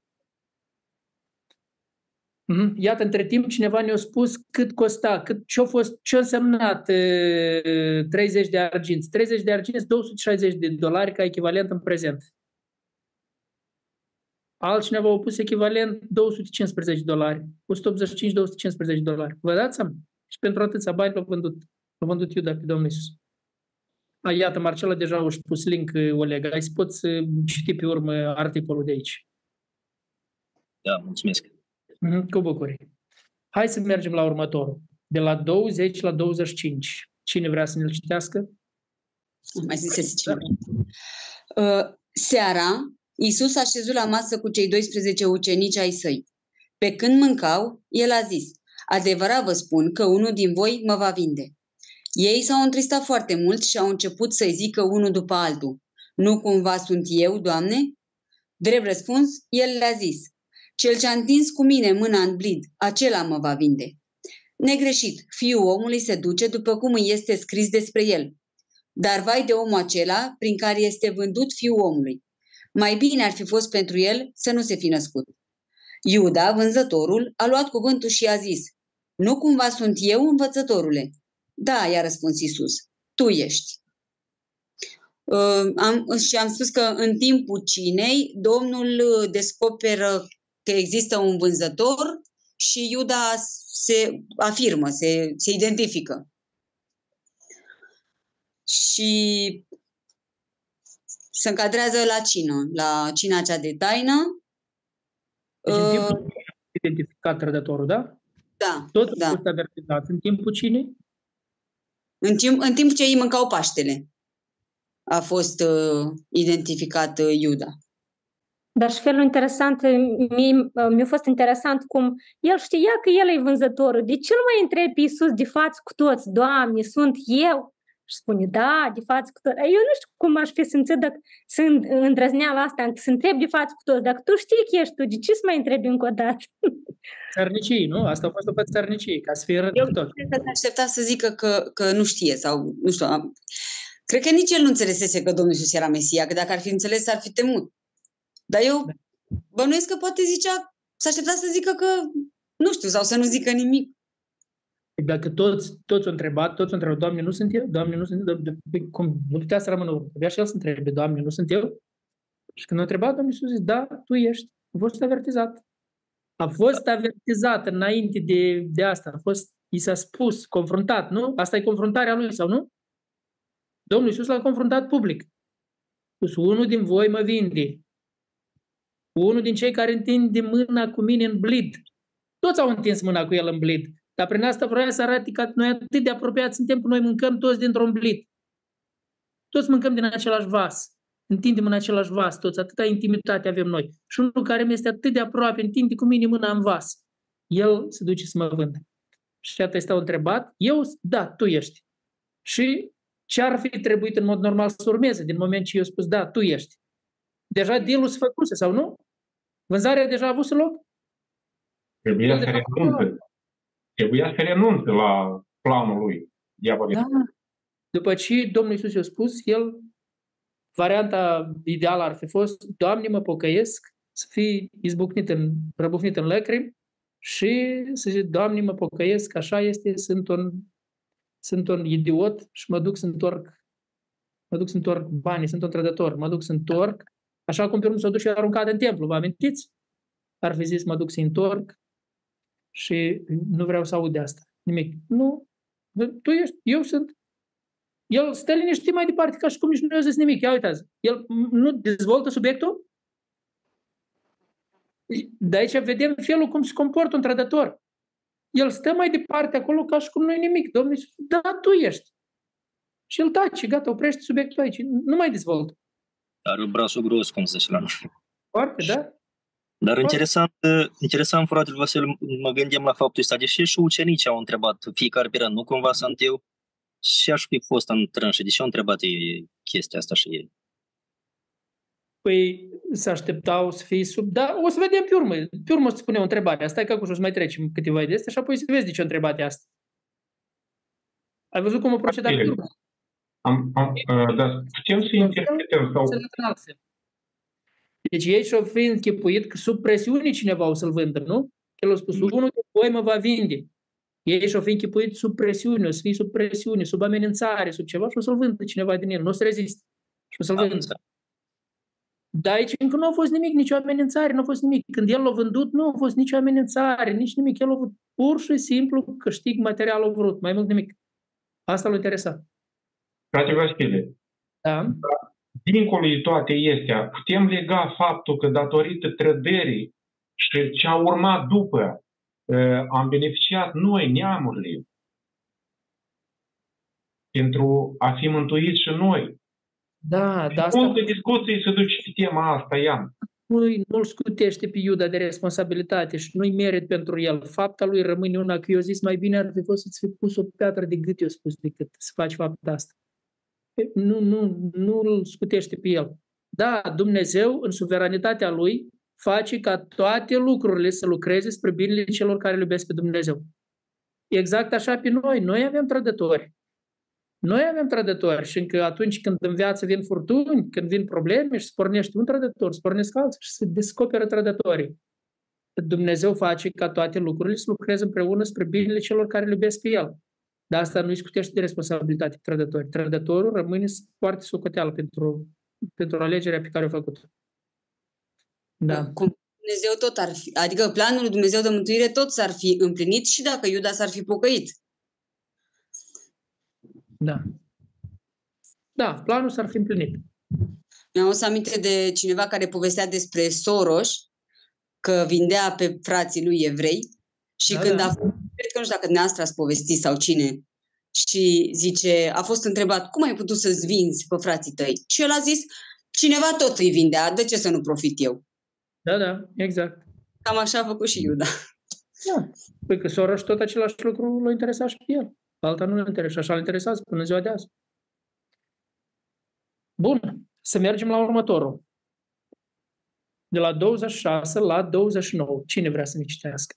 Mhm. Iată, între timp cineva ne-a spus cât costa, cât, ce-a fost, ce a însemnat 30 de arginți. 30 de arginți, 260 de dolari ca echivalent în prezent. Altcineva a pus echivalent 215 dolari, 185-215 dolari. Vă dați seama? Și pentru atâția bani l-a vândut. L-a vândut Iuda pe Domnul Iisus. A, iată, Marcela deja a pus link, Oleg. Ai să poți citi pe urmă articolul de aici. Da, mulțumesc. Cu bucurie. Hai să mergem la următorul. De la 20 la 25. Cine vrea să ne-l citească? Mai zis da. Uh, seara, Iisus a șezut la masă cu cei 12 ucenici ai săi. Pe când mâncau, el a zis, adevărat vă spun că unul din voi mă va vinde. Ei s-au întristat foarte mult și au început să-i zică unul după altul, nu cumva sunt eu, Doamne? Drept răspuns, el le-a zis, cel ce a întins cu mine mâna în blid, acela mă va vinde. Negreșit, fiul omului se duce după cum îi este scris despre el. Dar vai de omul acela prin care este vândut fiul omului. Mai bine ar fi fost pentru el să nu se fi născut. Iuda, vânzătorul, a luat cuvântul și a zis, Nu cumva sunt eu, învățătorule? Da, i-a răspuns Isus, tu ești. Uh, am, și am spus că în timpul cinei, Domnul descoperă că există un vânzător și Iuda se afirmă, se, se identifică. Și se încadrează la cină, la cina cea de taină. Deci în Uh, timpul identificat trădătorul, da? da, Tot da. a fost avertizat în timpul cinei? În timp, în timp ce ei mâncau Paștele a fost uh, identificat uh, Iuda. Dar și felul interesant, mie, mi-a fost interesant cum el știa că el e vânzătorul. De ce nu mai întreb pe Iisus de față cu toți? Doamne, sunt eu? Și spune, da, de față cu toți. Eu nu știu cum aș fi simțit dacă sunt îndrăzneala asta, să întreb de față cu toți. Dacă tu știi că ești tu, de ce să mai întrebi încă o dată? Țărnicii, nu? Asta a fost după țărnicii, ca să fie rând Eu cu tot. cred că se aștepta să zică că, că nu știe sau nu știu. am- Cred că nici el nu înțelesese că Domnul Iisus era Mesia, că dacă ar fi înțeles, ar fi temut. Dar eu bănuiesc că poate zicea, s-a aștepta să zică că nu știu, sau să nu zică nimic. Dacă toți, toți au întrebat, toți au întrebat, Doamne, nu sunt eu? Doamne, nu sunt eu? De, de, cum? Nu putea să rămână urmă. Trebuia și el să întrebe, Doamne, nu sunt eu? Și când a întrebat, Domnul Iisus zis, da, tu ești. A fost avertizat. A fost avertizat înainte de, de asta. A fost, i s-a spus, confruntat, nu? Asta e confruntarea lui, sau nu? Domnul Iisus l-a confruntat public. A spus, unul din voi mă vinde. Unul din cei care întinde mâna cu mine în blid. Toți au întins mâna cu el în blid. Dar prin asta vrea să arate că noi atât de apropiați suntem că noi mâncăm toți dintr-un blid. Toți mâncăm din același vas. Întindem în același vas toți. Atâta intimitate avem noi. Și unul care mi este atât de aproape, întinde cu mine mâna în vas. El se duce să mă vândă. Și atât este întrebat. Eu, da, tu ești. Și ce ar fi trebuit în mod normal să urmeze din moment ce eu spus, da, tu ești. Deja deal-ul se făcuse sau nu? Vânzarea deja a avut loc? Trebuia de să fapt, renunțe. Trebuia să renunțe la planul lui. Diavolul. Da. După ce Domnul Iisus i-a spus, el, varianta ideală ar fi fost, Doamne, mă pocăiesc, să fii izbucnit în, răbufnit în lacrimi și să zic, Doamne, mă pocăiesc, așa este, sunt un, sunt un idiot și mă duc să întorc mă duc să întorc banii, sunt un trădător, mă duc să întorc, așa cum pe urmă s-a dus și a aruncat în templu, vă amintiți? Ar fi zis, mă duc să întorc și nu vreau să aud de asta. Nimic. Nu, tu ești, eu sunt. El stă liniștit mai departe, ca și cum nici nu i-a zis nimic. Ia uitați, el nu dezvoltă subiectul? De aici vedem felul cum se comportă un trădător. El stă mai departe acolo ca și cum nu e nimic. Domnul zice, da, tu ești. Și el tace, gata, oprește subiectul aici. Nu mai dezvoltă. Are brațul gros, cum se zice la noi. Foarte, da? Dar interesant, interesant, fratele Vasile, mă gândeam la faptul ăsta, deși și ucenicii au întrebat fiecare pe rând, nu cumva sunt eu? Și aș fi fost în trânșă, deși au întrebat ei chestia asta și ei. Păi se așteptau să fie sub... Da, o să vedem pe urmă. Pe urmă o să spune o întrebare. Stai că acum o să mai trecem câteva de astea și apoi să vezi de ce o întrebat asta. Ai văzut cum o procedat pe urmă? Am, am, uh, dar putem să interpretăm sau... Deci ei și-au fi închipuit că sub presiune cineva o să-l vândă, nu? El a spus, unul de voi mă va vinde. Ei și-au fi închipuit sub presiune, o să fie sub presiune, sub amenințare, sub ceva și o să-l vândă cineva din el. Nu o să reziste. Și o să-l vândă. Dar aici încă nu a fost nimic, nicio amenințare, nu a fost nimic. Când el l-a vândut, nu a fost nicio amenințare, nici nimic. El a avut pur și simplu câștig material a vrut, mai mult nimic. Asta l-a interesat. Frate Vasile, da? dincolo de toate astea, putem lega faptul că datorită trăderii și ce a urmat după, am beneficiat noi, neamurile, pentru a fi mântuiți și noi. Da, da. Asta... Multă discuție se duce pe tema asta, Ian. Nu, nu-l scutește pe Iuda de responsabilitate și nu-i merit pentru el. Fapta lui rămâne una că eu zis mai bine ar fi fost să-ți fi pus o piatră de gât, eu spus, decât să faci fapta asta. Nu, nu, nu îl scutește pe el. Da, Dumnezeu, în suveranitatea lui, face ca toate lucrurile să lucreze spre binele celor care îl iubesc pe Dumnezeu. Exact așa pe noi. Noi avem trădători. Noi avem trădători și încă atunci când în viață vin furtuni, când vin probleme și spornește un trădător, spornesc alții și se descoperă trădătorii. Dumnezeu face ca toate lucrurile să lucreze împreună spre binele celor care îl iubesc pe El. Dar asta nu-i scutește de responsabilitate trădători. Trădătorul rămâne foarte socoteală pentru, pentru alegerea pe care o făcut. Da. Cum Dumnezeu tot ar fi, adică planul lui Dumnezeu de mântuire tot s-ar fi împlinit și dacă Iuda s-ar fi pocăit. Da. Da, planul s-ar fi împlinit. Mi-am adus aminte de cineva care povestea despre Soros, că vindea pe frații lui evrei și Da, când da. a fost, cred că nu știu dacă dumneavoastră ați povestit sau cine, și zice, a fost întrebat, cum ai putut să-ți vinzi pe frații tăi? Și el a zis, cineva tot îi vindea, de ce să nu profit eu? Da, da, exact. Cam așa a făcut și Iuda. Da. Păi că Soros tot același lucru l-a interesat și pe el. Alta nu l interesa. Și așa îl interesează până în ziua de azi. Bun. Să mergem la următorul. De la 26 la 29. Cine vrea să ne citească?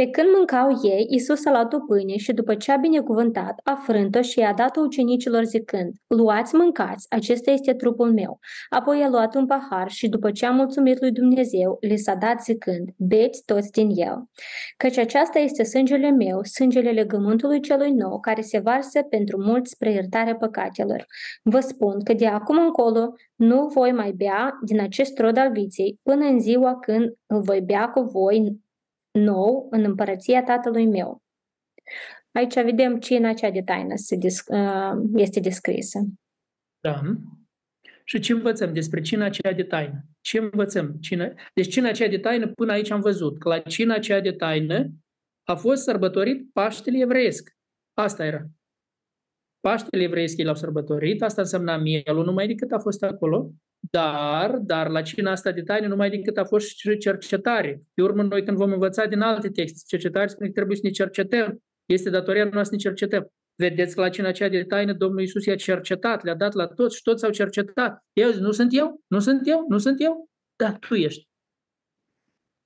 Pe când mâncau ei, Isus a luat o pâine și după ce a binecuvântat, a frânt-o și i-a dat-o ucenicilor zicând, Luați, mâncați, acesta este trupul meu. Apoi a luat un pahar și după ce a mulțumit lui Dumnezeu, li s-a dat zicând, Beți toți din el. Căci aceasta este sângele meu, sângele legământului celui nou, care se varsă pentru mulți spre iertarea păcatelor. Vă spun că de acum încolo nu voi mai bea din acest rod al viței până în ziua când îl voi bea cu voi nou în împărăția tatălui meu. Aici vedem cina cea de taină se desc- uh, este descrisă. Da. Și ce învățăm despre cina aceea de taină? Ce învățăm? Cina... Deci cina aceea de taină, până aici am văzut că la cina aceea de taină a fost sărbătorit Paștele evreiesc. Asta era. Paștele evreiesc ei l-au sărbătorit, asta însemna mielul numai decât a fost acolo, dar, dar la cina asta de taină numai decât a fost și cercetare. Pe urmă, noi când vom învăța din alte texte, cercetare spune că trebuie să ne cercetăm. Este datoria noastră să ne cercetăm. Vedeți că la cina aceea de taină Domnul Iisus i-a cercetat, le-a dat la toți și toți au cercetat. Eu zic, nu sunt eu? Nu sunt eu? Nu sunt eu? Da, tu ești.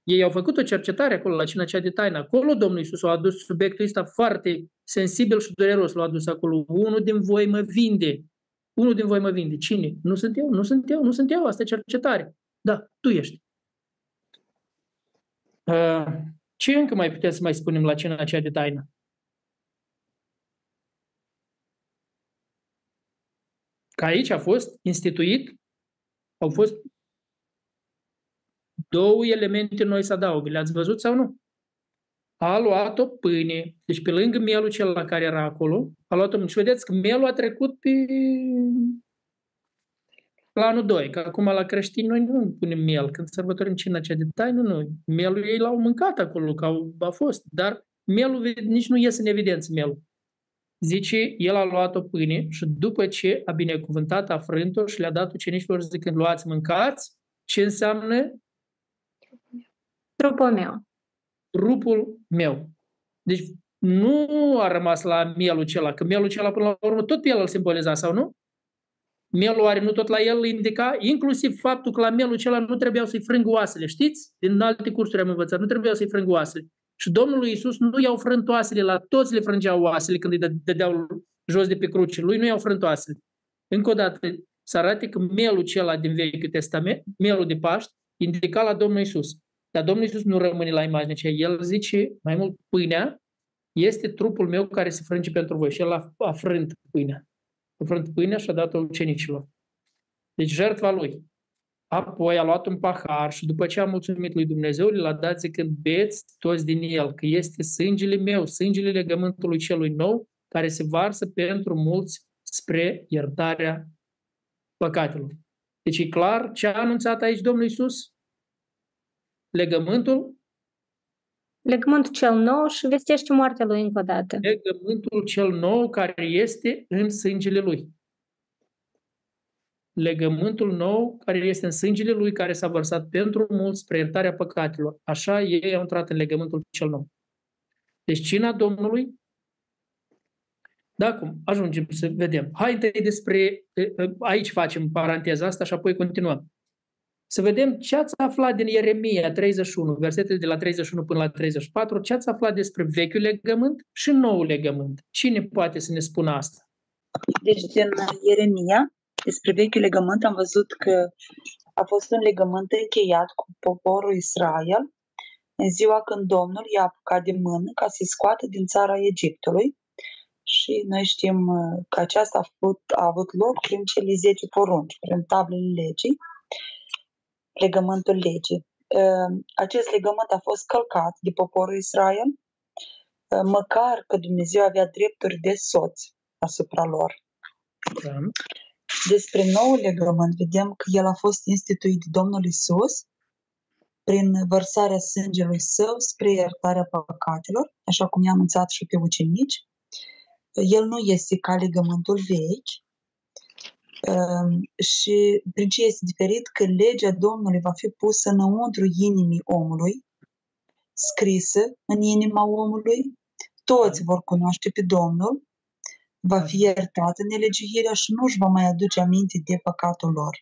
Ei au făcut o cercetare acolo la cina aceea de taină. Acolo Domnul Iisus a adus subiectul ăsta foarte sensibil și dureros. L-a adus acolo. Unul din voi mă vinde. Unul din voi mă vinde. Cine? Nu sunt eu, nu sunt eu, nu sunt eu. Asta e cercetare. Da, tu ești. Uh, ce încă mai puteți să mai spunem la cina aceea de taină? Că aici a fost instituit, au fost două elemente noi să adaugă. Le-ați văzut sau nu? A luat o pâine, deci pe lângă mielul cel la care era acolo, a luat o Și vedeți că mielul a trecut pe planul 2, că acum la creștini noi nu punem miel. Când sărbătorim cina cea de taină, nu. Mielul ei l-au mâncat acolo, că au, a fost. Dar mielul nici nu iese în evidență mielul. Zice, el a luat o pâine și după ce a binecuvântat, a frânt-o și le-a dat ucenicilor zicând, luați, mâncați, ce înseamnă? Trupul meu. Trupul meu. Deci nu a rămas la mielul acela, că mielul acela până la urmă tot pe el îl simboliza, sau nu? Mielul are nu tot la el îl indica, inclusiv faptul că la mielul acela nu trebuiau să-i frâng oasele, știți? Din alte cursuri am învățat, nu trebuiau să-i frâng oasele. Și Domnul Iisus nu i-au frânt oasele, la toți le frângeau oasele când îi dădeau jos de pe cruce. Lui nu i-au frânt oasele. Încă o dată, să arate că mielul acela din Vechiul Testament, mielul de Paști, indica la Domnul Iisus. Dar Domnul Iisus nu rămâne la imagine aceea. El zice, mai mult, pâinea este trupul meu care se frânge pentru voi. Și el a, a frânt pâinea. A frânt pâinea și a dat-o ucenicilor. Deci jertva lui. Apoi a luat un pahar și după ce a mulțumit lui Dumnezeu, l-a dat zicând, beți toți din el, că este sângele meu, sângele legământului celui nou, care se varsă pentru mulți spre iertarea păcatelor. Deci e clar ce a anunțat aici Domnul Isus? Legământul? Legământul cel nou și vestește moartea lui încă o dată. Legământul cel nou care este în sângele lui legământul nou care este în sângele lui, care s-a vărsat pentru mulți spre iertarea păcatelor. Așa ei au intrat în legământul cel nou. Deci cina Domnului, da, acum ajungem să vedem. Hai întâi despre, aici facem paranteza asta și apoi continuăm. Să vedem ce ați aflat din Ieremia 31, versetele de la 31 până la 34, ce ați aflat despre vechiul legământ și noul legământ. Cine poate să ne spună asta? Deci din Ieremia despre vechiul legământ am văzut că a fost un legământ încheiat cu poporul Israel în ziua când Domnul i-a apucat de mână ca să-i scoată din țara Egiptului și noi știm că aceasta a avut, a avut loc prin cele 10 porunci, prin tablele legii, legământul legii. Acest legământ a fost călcat de poporul Israel, măcar că Dumnezeu avea drepturi de soț asupra lor. Da. Despre noul legământ vedem că el a fost instituit de Domnul Isus prin vărsarea sângelui său spre iertarea păcatelor, așa cum i-am înțeles și pe ucenici. El nu este ca legământul vechi, um, și prin ce este diferit că legea Domnului va fi pusă înăuntru inimii omului, scrisă în inima omului, toți vor cunoaște pe Domnul, va fi iertată nelegiuirea și nu își va mai aduce aminte de păcatul lor.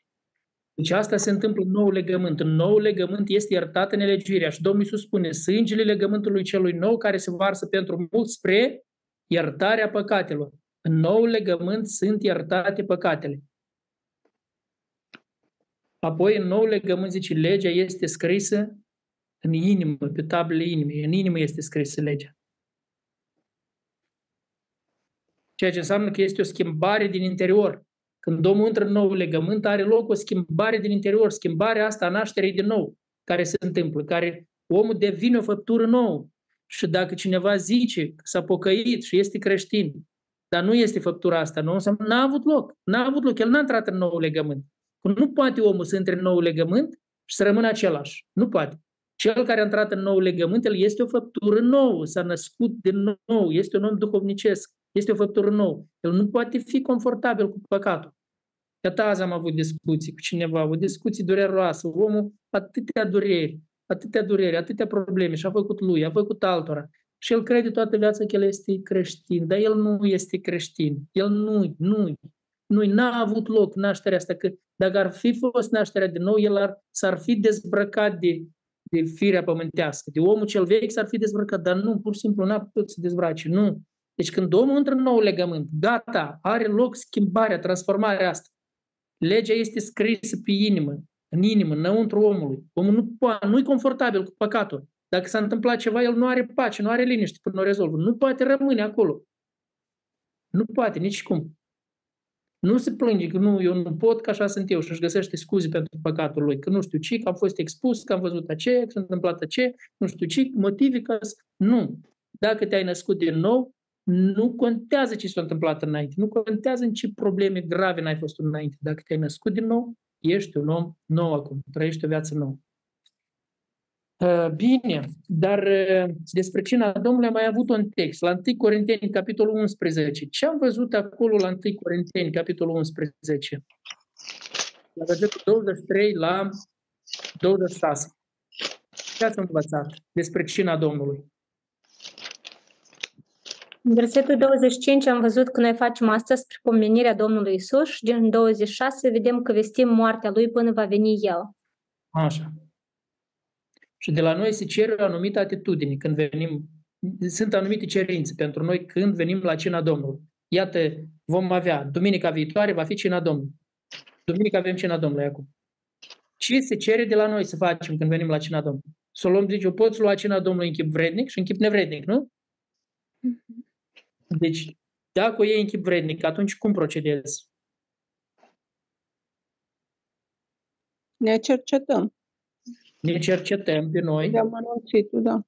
Deci asta se întâmplă în nou legământ. În nou legământ este iertată nelegiuirea și Domnul Iisus spune sângele legământului celui nou care se varsă pentru mulți spre iertarea păcatelor. În nou legământ sunt iertate păcatele. Apoi, în nou legământ, zice, legea este scrisă în inimă, pe tablele inimii. În inimă este scrisă legea. Ceea ce înseamnă că este o schimbare din interior. Când omul intră în nou legământ, are loc o schimbare din interior. Schimbarea asta a nașterii din nou, care se întâmplă, care omul devine o făptură nouă. Și dacă cineva zice că s-a pocăit și este creștin, dar nu este făptura asta, nu înseamnă n-a avut loc. N-a avut loc, el n-a intrat în nou legământ. Nu poate omul să intre în nou legământ și să rămână același. Nu poate. Cel care a intrat în nou legământ, el este o făptură nouă, s-a născut din nou, este un om duhovnicesc, este o făptură nouă. El nu poate fi confortabil cu păcatul. Iată azi am avut discuții cu cineva, o discuție dureroasă, omul atâtea dureri, atâtea dureri, atâtea probleme și a făcut lui, a făcut altora. Și el crede toată viața că el este creștin, dar el nu este creștin. El nu, nu, nu, n-a avut loc nașterea asta, că dacă ar fi fost nașterea din nou, el ar, s-ar fi dezbrăcat de, de firea pământească, de omul cel vechi s-ar fi dezbrăcat, dar nu, pur și simplu n-a putut să dezbrace, nu. Deci când omul intră în nou legământ, gata, are loc schimbarea, transformarea asta. Legea este scrisă pe inimă, în inimă, înăuntru omului. Omul nu poate, nu-i confortabil cu păcatul. Dacă s-a întâmplat ceva, el nu are pace, nu are liniște până o rezolvă. Nu poate rămâne acolo. Nu poate, nici cum. Nu se plânge că nu, eu nu pot, că așa sunt eu și își găsește scuze pentru păcatul lui, că nu știu ce, că am fost expus, că am văzut aceea, că s-a întâmplat aceea, nu știu ce, motive ca să... Nu. Dacă te-ai născut din nou, nu contează ce s-a întâmplat înainte, nu contează în ce probleme grave n-ai fost înainte. Dacă te-ai născut din nou, ești un om nou acum, trăiești o viață nouă. Uh, bine, dar uh, despre cina Domnului am mai avut un text, la 1 Corinteni, capitolul 11. Ce am văzut acolo la 1 Corinteni, capitolul 11? La versetul 23 la 26. Ce ați învățat despre cina Domnului? În versetul 25 am văzut că noi facem asta spre pomenirea Domnului Isus și din 26 vedem că vestim moartea Lui până va veni El. Așa. Și de la noi se cere o anumită atitudine când venim, sunt anumite cerințe pentru noi când venim la cina Domnului. Iată, vom avea, duminica viitoare va fi cina Domnului. Duminica avem cina Domnului acum. Ce se cere de la noi să facem când venim la cina Domnului? Să o luăm, zice, eu poți lua cina Domnului în chip vrednic și în chip nevrednic, nu? Deci, dacă o iei în chip vrednic, atunci cum procedezi? Ne cercetăm. Ne cercetăm pe noi. De amănunțitul, da.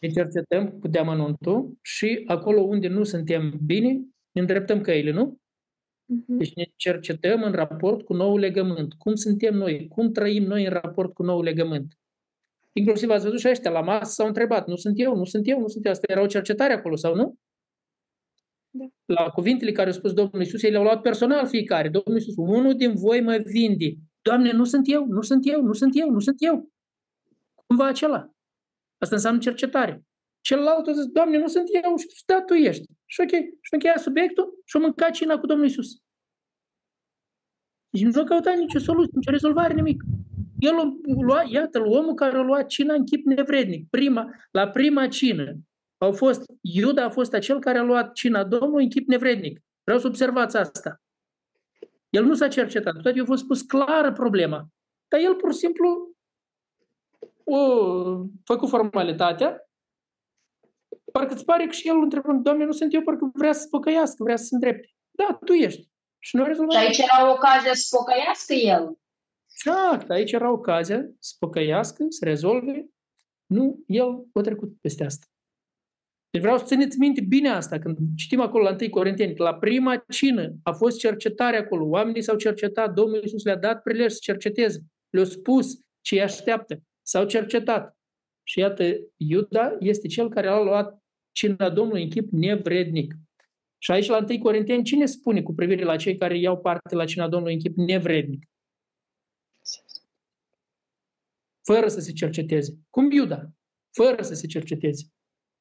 Ne cercetăm cu deamănuntul și acolo unde nu suntem bine, ne îndreptăm căile, nu? Uh-huh. Deci ne cercetăm în raport cu nou legământ. Cum suntem noi? Cum trăim noi în raport cu nou legământ? Inclusiv ați văzut și ăștia la masă s-au întrebat, nu sunt eu, nu sunt eu, nu sunt eu. Asta era o cercetare acolo, sau nu? Da. La cuvintele care au spus Domnul Iisus, ei le-au luat personal fiecare. Domnul Iisus, unul din voi mă vinde. Doamne, nu sunt eu, nu sunt eu, nu sunt eu, nu sunt eu. Cumva acela. Asta înseamnă cercetare. Celălalt a zis, Doamne, nu sunt eu, și da, tu ești. Și ok, și încheia subiectul și a mâncat cina cu Domnul Iisus. Deci nu a căutat nicio soluție, nicio rezolvare, nimic. El a luat, iată-l, omul care a luat cina în chip nevrednic. Prima, la prima cină, au fost, Iuda a fost acel care a luat cina Domnului în chip nevrednic. Vreau să observați asta. El nu s-a cercetat, toate i-a fost spus clară problema. Dar el pur și simplu o făcut formalitatea, parcă îți pare că și el îl întrebă, Doamne, nu sunt eu, parcă vrea să se păcăiască, vrea să se îndrepte. Da, tu ești. Și nu a rezolvat. Și aici era ocazia să păcăiască el. Exact, aici era ocazia să păcăiască, să rezolve. Nu, el a trecut peste asta. Deci vreau să țineți minte bine asta, când citim acolo la 1 Corinteni, că la prima cină a fost cercetare acolo, oamenii s-au cercetat, Domnul Iisus le-a dat prilej să cerceteze, le-a spus ce îi așteaptă, s-au cercetat. Și iată, Iuda este cel care a luat cina Domnului în chip nevrednic. Și aici la 1 Corinteni, cine spune cu privire la cei care iau parte la cina Domnului în chip nevrednic? Fără să se cerceteze. Cum Iuda? Fără să se cerceteze.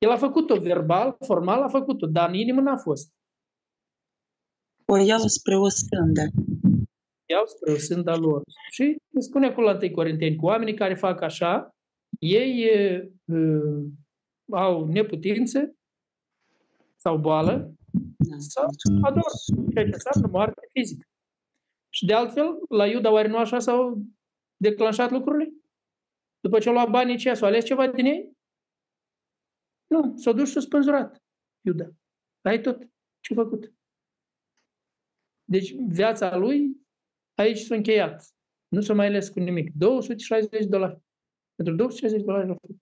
El a făcut-o verbal, formal a făcut-o, dar în inimă n-a fost. O iau spre o sândă. Iau spre o sânda lor. Și spune acolo la 1 Corinteni, cu oamenii care fac așa, ei uh, au neputințe sau boală sau ador, ceea ce înseamnă moarte fizică. Și de altfel, la Iuda oare nu așa s-au declanșat lucrurile? După ce au luat banii ce s-au ales ceva din ei? Nu, s-a dus și s-a spânzurat Iuda. Ai tot ce a făcut. Deci viața lui aici s-a încheiat. Nu s-a mai ales cu nimic. 260 de dolari. Pentru 260 de dolari l-a făcut.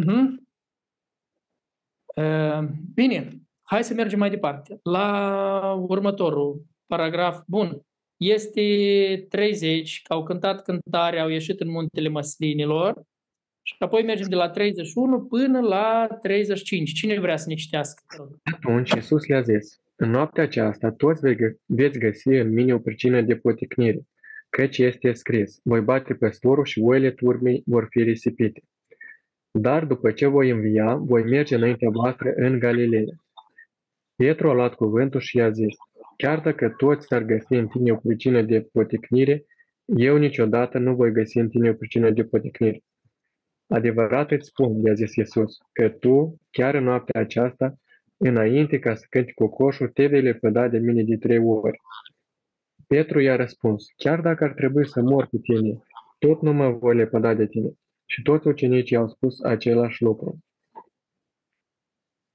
Uh-huh. Uh, bine, hai să mergem mai departe. La următorul paragraf. Bun. Este 30, că au cântat cântare, au ieșit în muntele măslinilor și apoi mergem de la 31 până la 35. Cine vrea să ne citească? Atunci Iisus le-a zis, în noaptea aceasta toți veți găsi în mine o pricină de poticnire, căci este scris, voi bate păstorul și oile turmei vor fi risipite. Dar după ce voi învia, voi merge înaintea voastră în Galileea. Pietru a luat cuvântul și i-a zis, chiar dacă toți s-ar găsi în tine o pricină de poticnire, eu niciodată nu voi găsi în tine o pricină de poticnire. Adevărat îți spun, i-a zis Iisus, că tu, chiar în noaptea aceasta, înainte ca să cânti cocoșul, te vei lepăda de mine de trei ori. Petru i-a răspuns, chiar dacă ar trebui să mor cu tine, tot nu mă voi lepăda de tine. Și toți ucenicii au spus același lucru.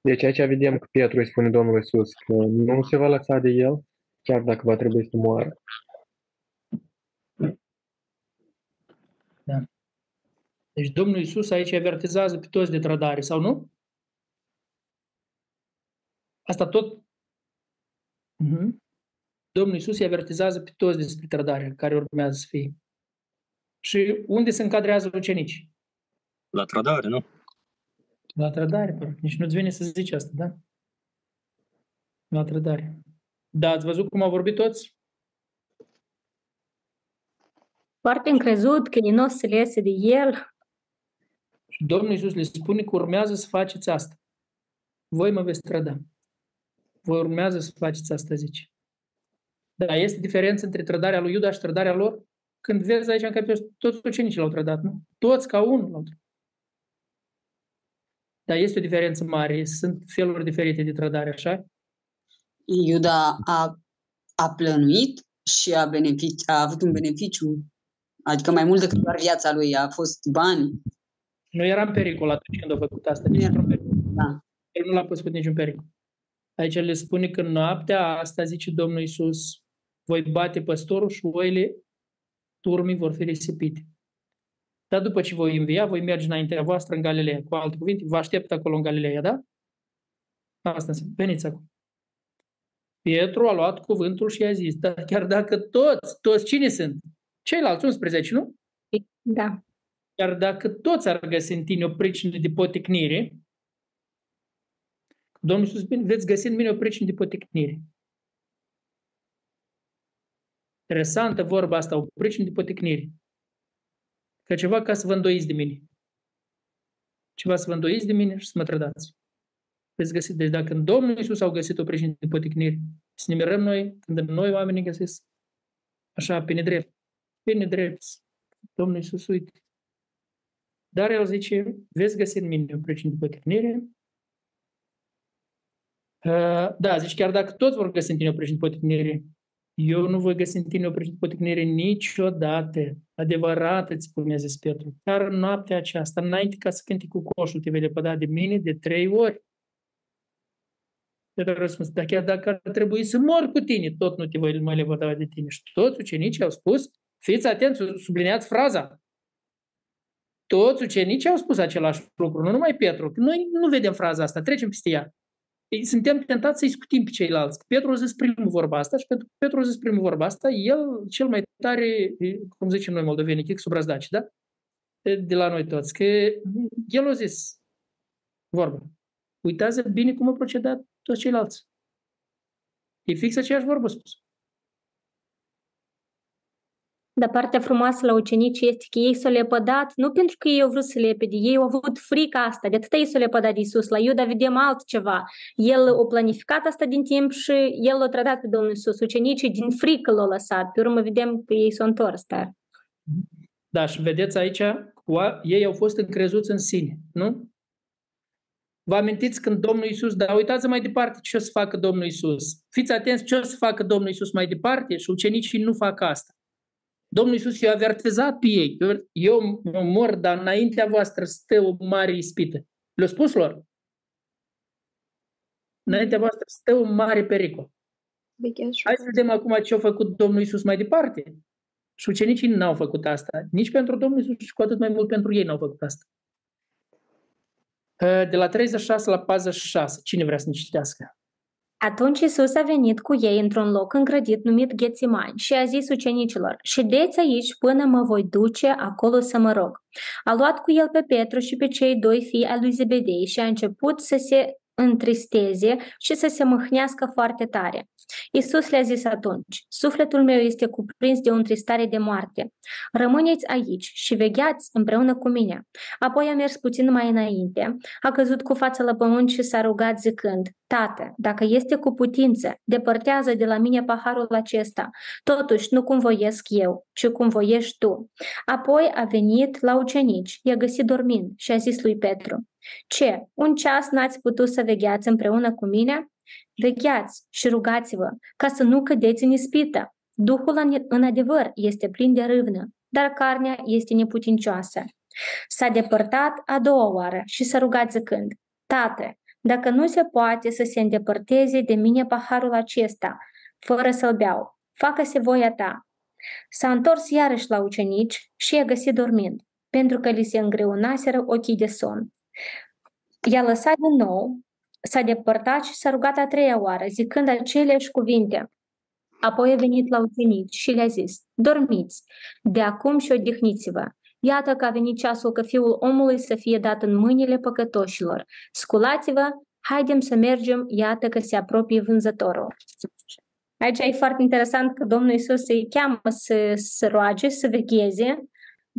Deci aici vedem că Petru îi spune Domnului Iisus că nu se va lăsa de el, chiar dacă va trebui să moară. Da. Deci Domnul Iisus aici avertizează pe toți de trădare, sau nu? Asta tot. Uh-huh. Domnul Iisus îi avertizează pe toți despre trădarea care urmează să fie. Și unde se încadrează ucenicii? La trădare, nu? La trădare, nici nu-ți vine să zici asta, da? La trădare. Da, ați văzut cum au vorbit toți? Foarte încrezut că ei nu o să le iese de el. Și Domnul Iisus le spune că urmează să faceți asta. Voi mă veți trăda. Voi urmează să faceți asta, zice. Da, este diferență între trădarea lui Iuda și trădarea lor? Când vezi aici în capitol, toți ucenicii l-au trădat, nu? Toți ca unul l-au trădat. Dar este o diferență mare, sunt feluri diferite de trădare, așa? Iuda a, a plănuit și a, benefici, a avut un beneficiu, adică mai mult decât doar viața lui, a fost bani. Nu era în pericol atunci când a făcut asta, nici într-un pericol. Da. El nu l-a pus cu niciun pericol. Aici le spune că noaptea asta, zice Domnul Iisus, voi bate păstorul și oile turmii vor fi risipite. Dar după ce voi învia, voi merge înaintea voastră în Galileea. Cu alte cuvinte, vă aștept acolo în Galileea, da? Asta înseamnă. Veniți acolo. Pietru a luat cuvântul și a zis, dar chiar dacă toți, toți cine sunt? Ceilalți 11, nu? Da. Chiar dacă toți ar găsi în tine o pricină de poticnire, Domnul Iisus spune, veți găsi în mine o pricină de poticnire. Interesantă vorba asta, o pricină de poticnire. Că ceva ca să vă îndoiți de mine. Ceva să vă îndoiți de mine și să mă trădați. Veți găsi. Deci dacă în Domnul Iisus au găsit o pricină de poticnire, să ne mirăm noi când noi oamenii găsesc așa pe nedrept. Pe nedrept. Domnul Iisus, uite. Dar el zice, veți găsi în mine o pricină de poticnire. Uh, da, zice, chiar dacă toți vor găsi în tine o pricină de poticnire, eu nu voi găsi în tine o poticnire niciodată. Adevărat îți spune zis Petru. Chiar în noaptea aceasta, înainte ca să cânti cu coșul, te vei lepăda de mine de trei ori. Petru a răspuns, dar chiar dacă ar trebui să mor cu tine, tot nu te voi mai lepăda de tine. Și toți ucenicii au spus, fiți atenți, subliniați fraza. Toți ucenicii au spus același lucru, nu numai Petru. Noi nu vedem fraza asta, trecem peste ea. Suntem tentați să-i scutim pe ceilalți. Petru a zis primul vorba asta și pentru Petru a zis primul vorba asta, el cel mai tare, cum zicem noi moldoveni, chic sub razdaci, da? De la noi toți, că el a zis vorba. Uitați bine cum a procedat toți ceilalți. E fix aceeași vorbă spus. Dar partea frumoasă la ucenici este că ei s-au lepădat, nu pentru că ei au vrut să lepede, ei au avut frica asta, de atât ei s-au lepădat de Iisus. La Iuda vedem altceva. El a planificat asta din timp și el l-a tratat pe Domnul Iisus. Ucenicii din frică l-au lăsat. Pe urmă vedem că ei s-au întors. Dar... Da, și vedeți aici, ei au fost încrezuți în sine, nu? Vă amintiți când Domnul Iisus, dar uitați mai departe ce o să facă Domnul Iisus. Fiți atenți ce o să facă Domnul Iisus mai departe și ucenicii nu fac asta. Domnul Iisus i-a avertizat pe ei. Eu mă mor, dar înaintea voastră stă o mare ispită. Le-a spus lor. Înaintea voastră stă un mare pericol. Hai să vedem acum ce a făcut Domnul Iisus mai departe. Și ucenicii n-au făcut asta. Nici pentru Domnul Iisus și cu atât mai mult pentru ei n-au făcut asta. De la 36 la 46. Cine vrea să ne citească? Atunci Isus a venit cu ei într-un loc îngrădit numit Ghețimani și a zis ucenicilor, ședeți aici până mă voi duce acolo să mă rog. A luat cu el pe Petru și pe cei doi fii al lui Zebedei și a început să se întristeze și să se mâhnească foarte tare. Isus le-a zis atunci, sufletul meu este cuprins de o întristare de moarte. Rămâneți aici și vegheați împreună cu mine. Apoi a mers puțin mai înainte, a căzut cu fața la pământ și s-a rugat zicând, Tată, dacă este cu putință, depărtează de la mine paharul acesta. Totuși, nu cum voiesc eu, ci cum voiești tu. Apoi a venit la ucenici, i-a găsit dormind și a zis lui Petru, Ce, un ceas n-ați putut să vegheați împreună cu mine? Vegheați și rugați-vă ca să nu cădeți în ispită. Duhul în adevăr este plin de râvnă, dar carnea este neputincioasă. S-a depărtat a doua oară și s-a rugat zicând, Tată, dacă nu se poate să se îndepărteze de mine paharul acesta, fără să-l beau, facă-se voia ta. S-a întors iarăși la ucenici și i-a găsit dormind, pentru că li se îngreunaseră ochii de somn. I-a lăsat din nou, s-a depărtat și s-a rugat a treia oară, zicând aceleași cuvinte. Apoi a venit la ucenici și le-a zis, dormiți, de acum și odihniți-vă. Iată că a venit ceasul că fiul omului să fie dat în mâinile păcătoșilor. Sculați-vă, haidem să mergem, iată că se apropie vânzătorul. Aici e foarte interesant că Domnul Isus îi cheamă să, să roage, să vegheze,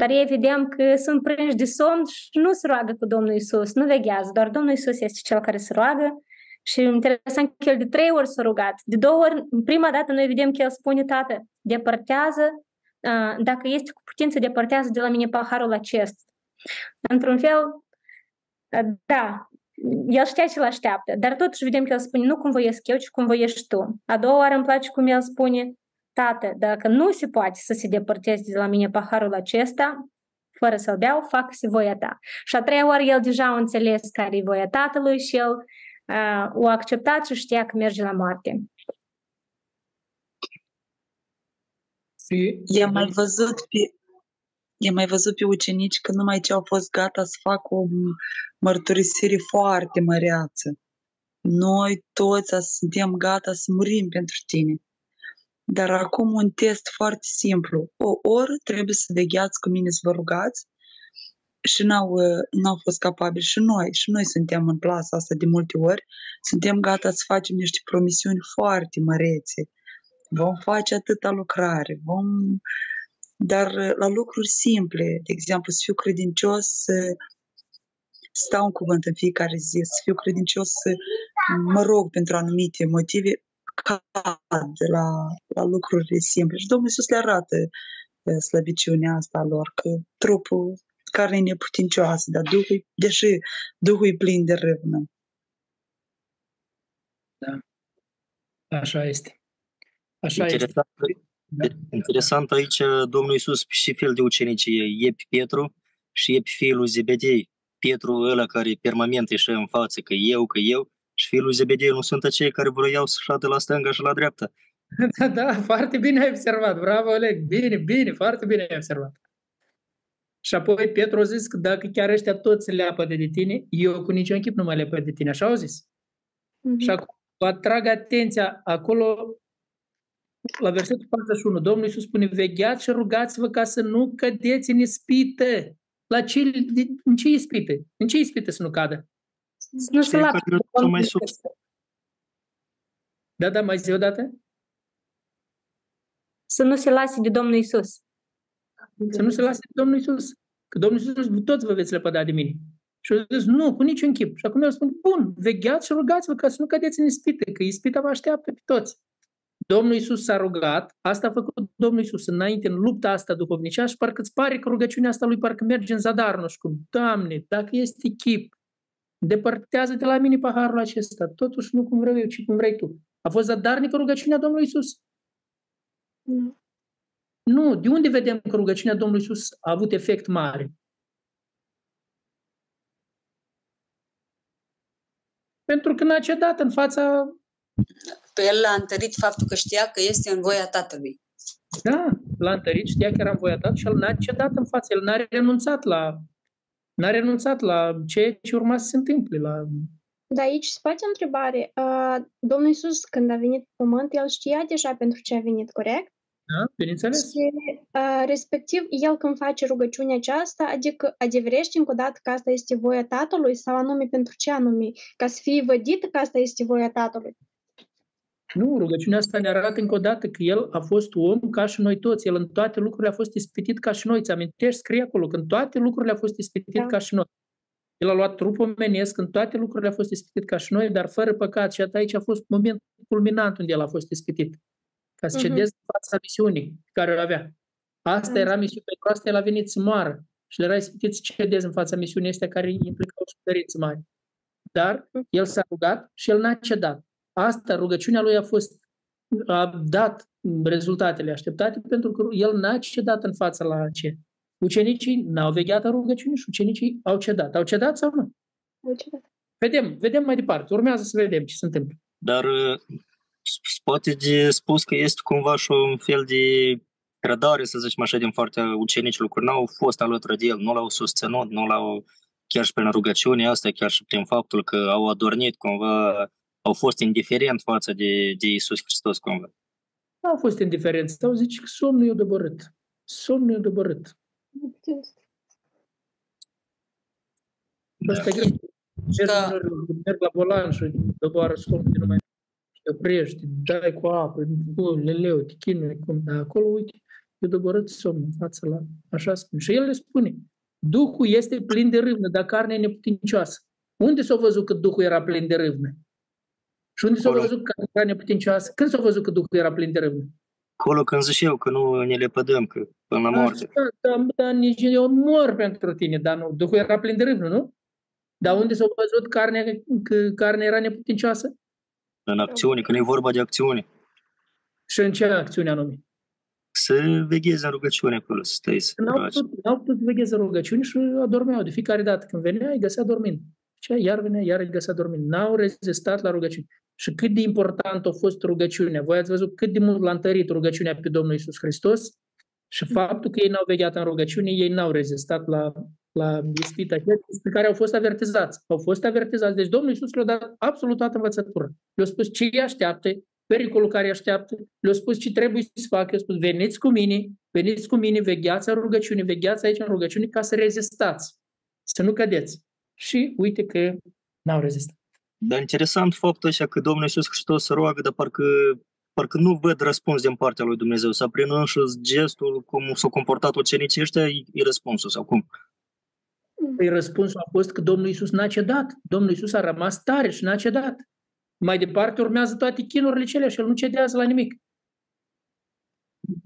dar ei vedeam că sunt prinși de somn și nu se roagă cu Domnul Isus, nu veghează, doar Domnul Isus este cel care se roagă și interesant că el de trei ori s-a rugat. De două ori, prima dată noi vedem că el spune, Tată, depărtează dacă este cu putință, depărtează de la mine paharul acesta. Într-un fel, da, el știa ce-l așteaptă, dar totuși vedem că el spune, nu cum voiesc eu, ci cum voiești tu. A doua oară îmi place cum el spune, tată, dacă nu se poate să se depărteze de la mine paharul acesta, fără să-l beau, fac-se voia ta. Și a treia oară el deja a înțeles care e voia tatălui și el uh, o acceptat și știa că merge la moarte. I-am mai văzut pe, i-am mai văzut pe ucenici că numai ce au fost gata să facă o mărturisire foarte măreață. Noi toți suntem gata să murim pentru tine. Dar acum un test foarte simplu. O oră trebuie să vegheați cu mine să vă rugați și n-au, n-au fost capabili și noi. Și noi suntem în plasa asta de multe ori. Suntem gata să facem niște promisiuni foarte mărețe vom face atâta lucrare, vom... Dar la lucruri simple, de exemplu, să fiu credincios, să stau un cuvânt în fiecare zi, să fiu credincios, să mă rog pentru anumite motive, cad la, la lucrurile simple. Și Domnul Iisus le arată slăbiciunea asta lor, că trupul care e neputincioasă, dar Duhul, deși Duhul e plin de râvnă. Da, așa este. Așa interesant, este. Da. interesant aici, Domnul Iisus și fel de ucenici e pe Petru și e pe fiul Zebedei. Petru ăla care permanent ieșea în față că eu, că eu, și fiul Zebedei nu sunt acei care vroiau să șadă la stânga și la dreapta. Da, da, foarte bine ai observat. Bravo, Oleg. Bine, bine, foarte bine ai observat. Și apoi Petru a zis că dacă chiar ăștia toți le apă de tine, eu cu niciun chip nu mă lepă de tine. Așa au zis. Mm-hmm. Și acum vă atrag atenția acolo la versetul 41. Domnul Iisus spune, vegheați și rugați-vă ca să nu cădeți în ispită. La ce, în ce ispită? În ce ispită să nu cadă? Să nu se mai sus. Da, da, mai zi o dată? Să nu se lase de Domnul Isus. Să nu se lase de Domnul Isus. Că Domnul Isus, toți vă veți lepăda de mine. Și au zis, nu, cu niciun chip. Și acum eu spun, bun, vegheați și rugați-vă ca să nu cădeți în ispite, că ispita vă așteaptă pe toți. Domnul Isus s-a rugat, asta a făcut Domnul Isus înainte în lupta asta duhovnicească și parcă îți pare că rugăciunea asta lui parcă merge în zadar, nu știu cum. Doamne, dacă este chip, depărtează de la mine paharul acesta, totuși nu cum vreau eu, ci cum vrei tu. A fost zadarnică rugăciunea Domnului Isus? Nu. Nu. De unde vedem că rugăciunea Domnului Isus a avut efect mare? Pentru că n-a cedat în fața... Pe el l-a întărit faptul că știa că este în voia Tatălui. Da, l-a întărit, știa că era în voia Tatălui și el n-a cedat în fața. El n-a renunțat la, n-a renunțat la ce, ce urma să se întâmple, la da, aici se poate o întrebare. Uh, Domnul Iisus, când a venit pe pământ, El știa deja pentru ce a venit, corect? Da, bineînțeles. Și, uh, respectiv, El când face rugăciunea aceasta, adică adeverește încă o dată că asta este voia Tatălui sau anume pentru ce anume? Ca să fie vădită că asta este voia Tatălui? Nu, rugăciunea asta ne arată încă o dată că El a fost om ca și noi toți. El în toate lucrurile a fost ispitit ca și noi. Ți amintești? Scrie acolo că în toate lucrurile a fost ispitit da. ca și noi. El a luat trupul omenesc, în toate lucrurile a fost ispitit ca și noi, dar fără păcat. Și aici a fost momentul culminant unde el a fost ispitit. Ca să cedeze uh-huh. fața misiunii care o avea. Asta uh-huh. era misiunea, pentru asta el a venit să moară. Și le era ispitit să cedeze în fața misiunii astea care implicau suferință mari. Dar mhm. el s-a rugat și el n-a cedat. Asta, rugăciunea lui a fost a dat rezultatele așteptate pentru că el n-a cedat în fața la ce? Ucenicii n-au vegheat în rugăciune și ucenicii au cedat. Au cedat sau nu? Au cedat. Vedem, vedem mai departe. Urmează să vedem ce se întâmplă. Dar uh, poate de spus că este cumva și un fel de trădare, să zicem așa, din partea ucenicilor, care n-au fost alături de el, nu l-au susținut, nu l-au, chiar și prin rugăciune asta, chiar și prin faptul că au adornit cumva, au fost indiferent față de, de Isus Hristos cumva. Nu au fost indiferenți, au zis că somnul e dobărât. Somnul e dobărât. Asta e da. merg la volan și doboară somn, nu mai te oprești, dai cu apă, cu leleu, te chinui, cum, dar acolo, uite, e doborât somn în față la, așa spune. Și el le spune, Duhul este plin de râvnă, dar carnea e neputincioasă. Unde s-a văzut că Duhul era plin de râvnă? Și unde s-a văzut că carnea e neputincioasă? Când s-a văzut că Duhul era plin de râvnă? Acolo când zic eu că nu ne le pădăm, că până la moarte. Da, da, da, nici eu mor pentru tine, dar nu. Duhul era plin de râvnă, nu? Dar unde s-a văzut carnea, că carnea era neputincioasă? În acțiune, când e vorba de acțiune. Și în ce acțiune anume? Să vegheze în rugăciune acolo, să stai să N-au putut, n-au putut vegheze în rugăciune și adormeau. De fiecare dată când venea, îi găsea dormind. Și iar venea, iar îi găsea dormind. N-au rezistat la rugăciune și cât de important a fost rugăciunea. Voi ați văzut cât de mult l-a întărit rugăciunea pe Domnul Isus Hristos și faptul că ei n-au vegheat în rugăciune, ei n-au rezistat la, la ispita pe care au fost avertizați. Au fost avertizați. Deci Domnul Isus le-a dat absolut toată învățătura. Le-a spus ce îi așteaptă, pericolul care îi așteaptă, le-a spus ce trebuie să facă, le-a spus veniți cu mine, veniți cu mine, vegheați în rugăciune, vegheați aici în rugăciune ca să rezistați, să nu cădeți. Și uite că n-au rezistat. Dar interesant faptul așa că Domnul Iisus Hristos se roagă, dar parcă, parcă nu văd răspuns din partea lui Dumnezeu. Sau prin înșiși gestul, cum s-au comportat ucenicii ăștia, e răspunsul sau cum? Păi răspunsul a fost că Domnul Iisus n-a cedat. Domnul Iisus a rămas tare și n-a cedat. Mai departe urmează toate chinurile cele și el nu cedează la nimic.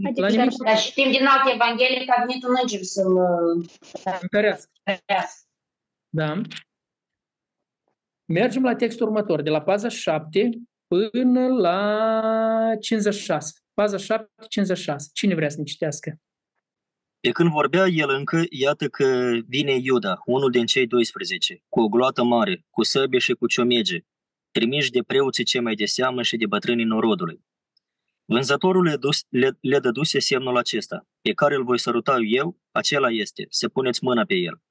Adică la nimic. Dar știm din alte evanghelii că a venit un înger să-l întărească. Da. Mergem la textul următor, de la paza 7 până la 56. Paza 7, 56. Cine vrea să ne citească? De când vorbea el încă, iată că vine Iuda, unul din cei 12, cu o gloată mare, cu săbie și cu ciomege, trimiși de preoții cei mai de seamă și de bătrânii norodului. Vânzătorul le, dus, le, le dăduse semnul acesta. pe care îl voi săruta eu, acela este, să puneți mâna pe el.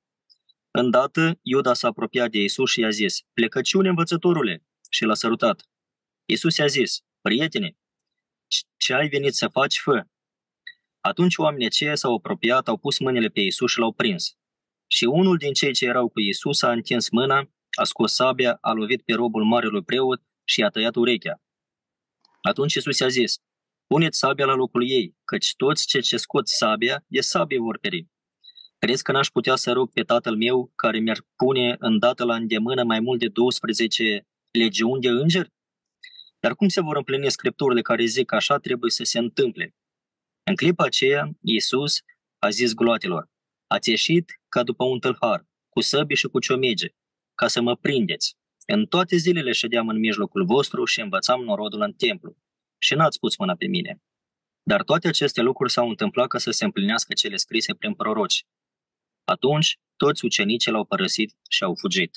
Îndată, Iuda s-a apropiat de Isus și i-a zis, plecăciune învățătorule, și l-a sărutat. Isus i-a zis, prietene, ce ai venit să faci, fă. Atunci oamenii aceia s-au apropiat, au pus mâinile pe Isus și l-au prins. Și unul din cei ce erau cu Isus a întins mâna, a scos sabia, a lovit pe robul marelui preot și i-a tăiat urechea. Atunci Isus i-a zis, puneți sabia la locul ei, căci toți cei ce scot sabia, de sabie vor peri. Crezi că n-aș putea să rog pe tatăl meu, care mi-ar pune îndată la îndemână mai mult de 12 legiuni de îngeri? Dar cum se vor împlini scripturile care zic că așa trebuie să se întâmple? În clipa aceea, Iisus a zis gloatelor, ați ieșit ca după un tâlhar, cu săbi și cu ciomege, ca să mă prindeți. În toate zilele ședeam în mijlocul vostru și învățam norodul în templu. Și n-ați pus mâna pe mine. Dar toate aceste lucruri s-au întâmplat ca să se împlinească cele scrise prin proroci. Atunci, toți ucenicii l-au părăsit și au fugit.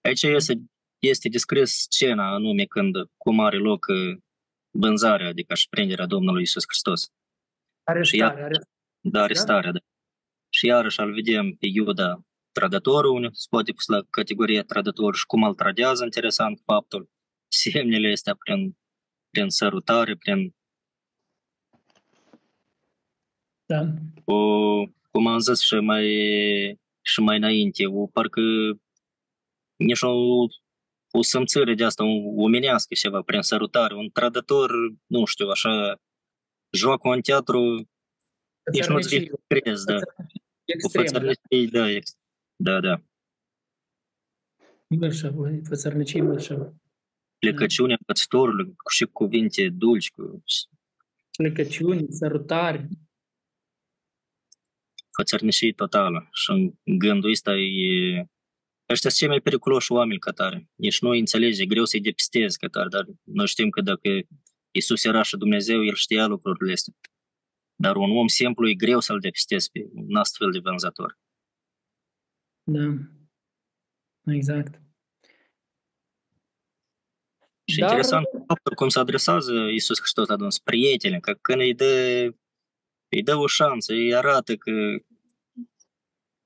Aici este, este descris scena anume când cum are loc uh, vânzarea, adică și prinderea Domnului Isus Hristos. Arestarea. Are... Da, arestarea, da. Și iarăși îl vedem pe Iuda trădătorul, unde se poate pus la categoria trădător și cum îl tradează, interesant faptul, semnele astea prin, prin sărutare, prin da. o, cum am zis și mai, și mai înainte, o, parcă nici o, o simțire de asta omenească ceva, prin sărutare, un trădător, nu știu, așa, joacă în teatru, nici nu-ți crezi, da. Extrem, da. da, da, da. Mărșavă, fățărnăcii mărșavă. Plecăciunea păstorului și cuvinte dulci. Cu... Plecăciuni, sărutari. Fățărnăcii totală. Și gândul ăsta e... Ăștia sunt cei mai periculoși oameni ca tare. Nici nu înțelege, greu să-i depistezi ca tare, dar noi știm că dacă Iisus era și Dumnezeu, El știa lucrurile astea. Dar un om simplu e greu să-l depistezi pe un astfel de vânzător. Da. Exact. Și Dar... interesant faptul cum se adresează Iisus Hristos la dâns, prietene, că când îi dă, îi dă o șansă, îi arată că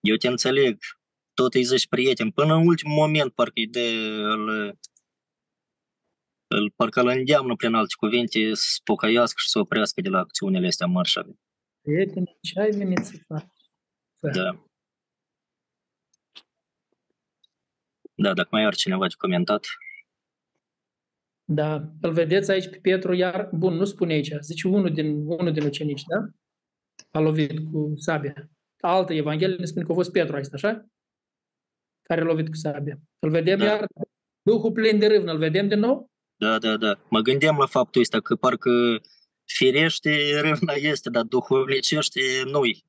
eu te înțeleg, tot îi zici prieten, până în ultimul moment parcă îi dă, îl, îl, parcă îl îndeamnă prin alte cuvinte să pocăiască și să oprească de la acțiunile astea mărșave. Prietene, ce ai venit să faci? Da. Da, dacă mai are cineva de comentat. Da, îl vedeți aici pe Petru, iar, bun, nu spune aici, zice unul din, unul din ucenici, da? A lovit cu sabia. Altă Evanghelie ne spune că a fost Petru aici, așa? Care a lovit cu sabia. Îl vedem da. iar, Duhul plin de râvnă, îl vedem din nou? Da, da, da. Mă gândeam la faptul ăsta, că parcă firește râvna este, dar duhovnicește nu-i.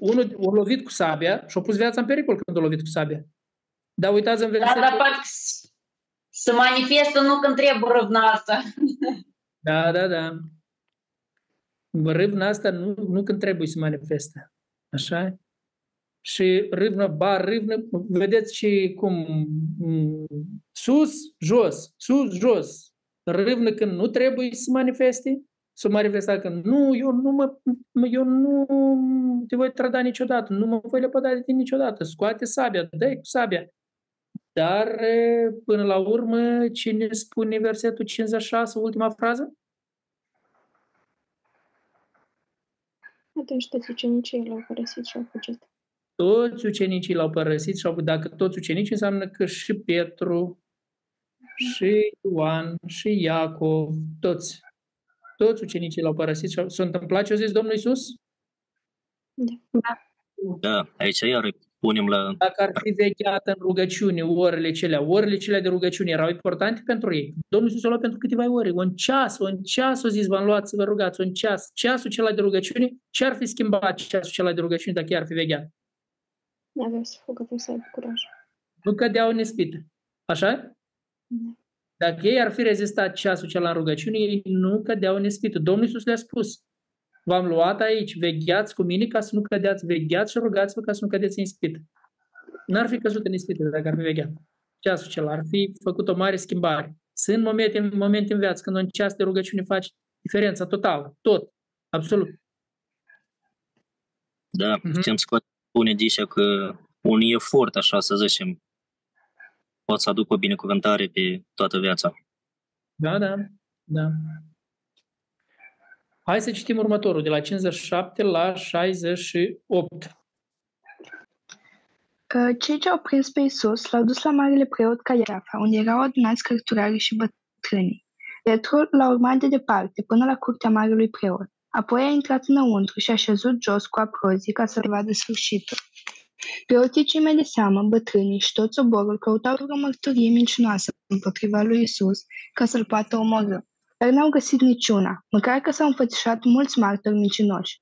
Unul a lovit cu sabia și a pus viața în pericol când a lovit cu sabia. Dar uitați în versetul... Da, dar parcă să manifestă nu când trebuie râvna asta. Da, da, da. Râvna asta nu, nu când trebuie să manifestă. Așa? Și râvnă, bar, râvnă, vedeți și cum sus, jos, sus, jos. Râvnă când nu trebuie să manifeste, să manifesta că nu, eu nu mă, eu nu te voi trăda niciodată, nu mă voi lepăda de tine niciodată, scoate sabia, dă cu sabia. Dar, până la urmă, cine spune versetul 56, ultima frază? Atunci toți ucenicii l-au părăsit și au fugit. Toți ucenicii l-au părăsit și au Dacă toți ucenicii înseamnă că și Petru, și Ioan, și Iacov, toți. Toți ucenicii l-au părăsit și s-a întâmplat ce a zis Domnul Isus? Da. Da, aici iar punem la... Dacă ar fi vegheată în rugăciune orele celea, orele celea de rugăciune erau importante pentru ei. Domnul Iisus a luat pentru câteva ore, un ceas, un ceas, o zis, v-am luat să vă rugați, un ceas. Ceasul cela de rugăciune, ce ar fi schimbat ceasul cela de rugăciune dacă ar fi vegheat? Nu avea să fugă, trebuie să aibă curaj. Nu cădeau în ispită. Așa? Da. Dacă ei ar fi rezistat ceasul cel în rugăciune, ei nu cădeau în ispită. Domnul Iisus le-a spus, v-am luat aici, vegheați cu mine ca să nu cădeați, vegheați și rugați-vă ca să nu cădeți în ispită. N-ar fi căzut în ispită dacă ar fi vegheat. Ceasul cel ar fi făcut o mare schimbare. Sunt momente, momente în viață când un ceas de rugăciune face diferența totală, tot, absolut. Da, Mhm. putem scoate spune Disea că un efort, așa să zicem, pot să aducă o binecuvântare pe toată viața. Da, da, da. Hai să citim următorul, de la 57 la 68. Că Cei ce au prins pe Isus l-au dus la marele preot Caiafa, unde erau adunați cărturarii și bătrânii. Petru l-a urmat de departe până la curtea marelui preot. Apoi a intrat înăuntru și a șezut jos cu aprozii ca să vadă sfârșitul. Preoții cei mai de seamă, bătrânii și tot soborul căutau o mărturie mincinoasă împotriva lui Isus ca să-l poată omorâ. Dar n-au găsit niciuna, măcar că s-au înfățișat mulți martori mincinoși.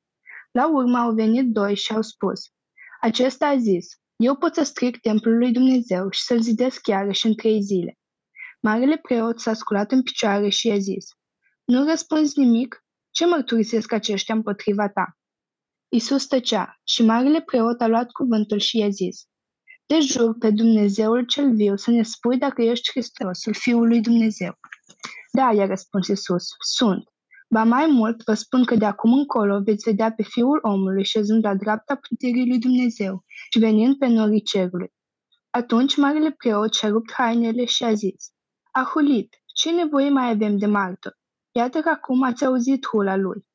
La urmă au venit doi și au spus, acesta a zis, eu pot să stric templul lui Dumnezeu și să-l zidesc iarăși în trei zile. Marele preot s-a sculat în picioare și i-a zis, nu răspunzi nimic? Ce mărturisesc aceștia împotriva ta? Isus tăcea și marele preot a luat cuvântul și i-a zis, Te jur pe Dumnezeul cel viu să ne spui dacă ești Hristosul, Fiul lui Dumnezeu. Da, i-a răspuns Isus, sunt. Ba mai mult, vă spun că de acum încolo veți vedea pe Fiul omului șezând la dreapta puterii lui Dumnezeu și venind pe norii cerului. Atunci marele preot și-a rupt hainele și a zis, A hulit, ce nevoie mai avem de martor? Iată că acum ați auzit hula lui.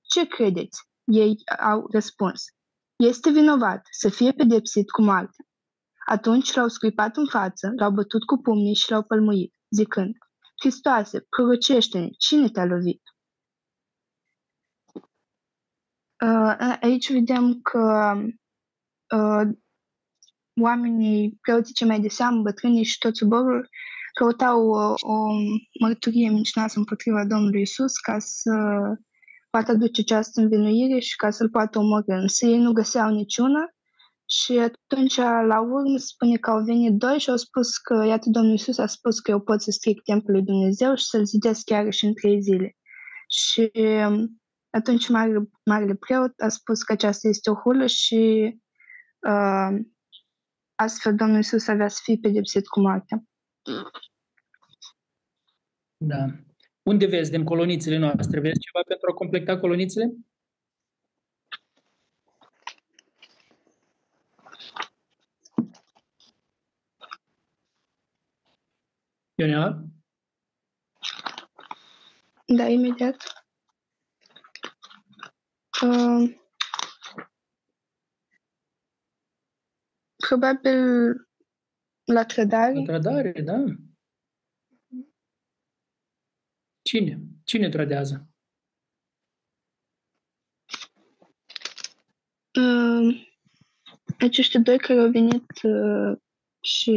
Ce credeți? Ei au răspuns, este vinovat să fie pedepsit cu moarte. Atunci l-au scuipat în față, l-au bătut cu pumnii și l-au pălmuit, zicând, Hristoase, prorocește-ne, cine te-a lovit? Uh, aici vedem că uh, oamenii, preoții cei mai de seamă, bătrânii și tot suborul, căutau o, o mărturie mincinoasă împotriva Domnului Isus ca să poată aduce această învinuire și ca să-l poată omorâ. Însă ei nu găseau niciuna și atunci, la urmă, spune că au venit doi și au spus că, iată, Domnul Isus a spus că eu pot să stric templul lui Dumnezeu și să-l zidesc chiar și în trei zile. Și um, atunci marele, marele preot a spus că aceasta este o hulă și uh, astfel Domnul Isus avea să fie pedepsit cu moartea. Da. Unde vezi din colonițele noastre? Vezi ceva pentru a completa colonițele? Ionela? Da, imediat. Uh, probabil la trădare. La trădare, da. Cine? Cine trădează? Uh, aceștia doi care au venit uh, și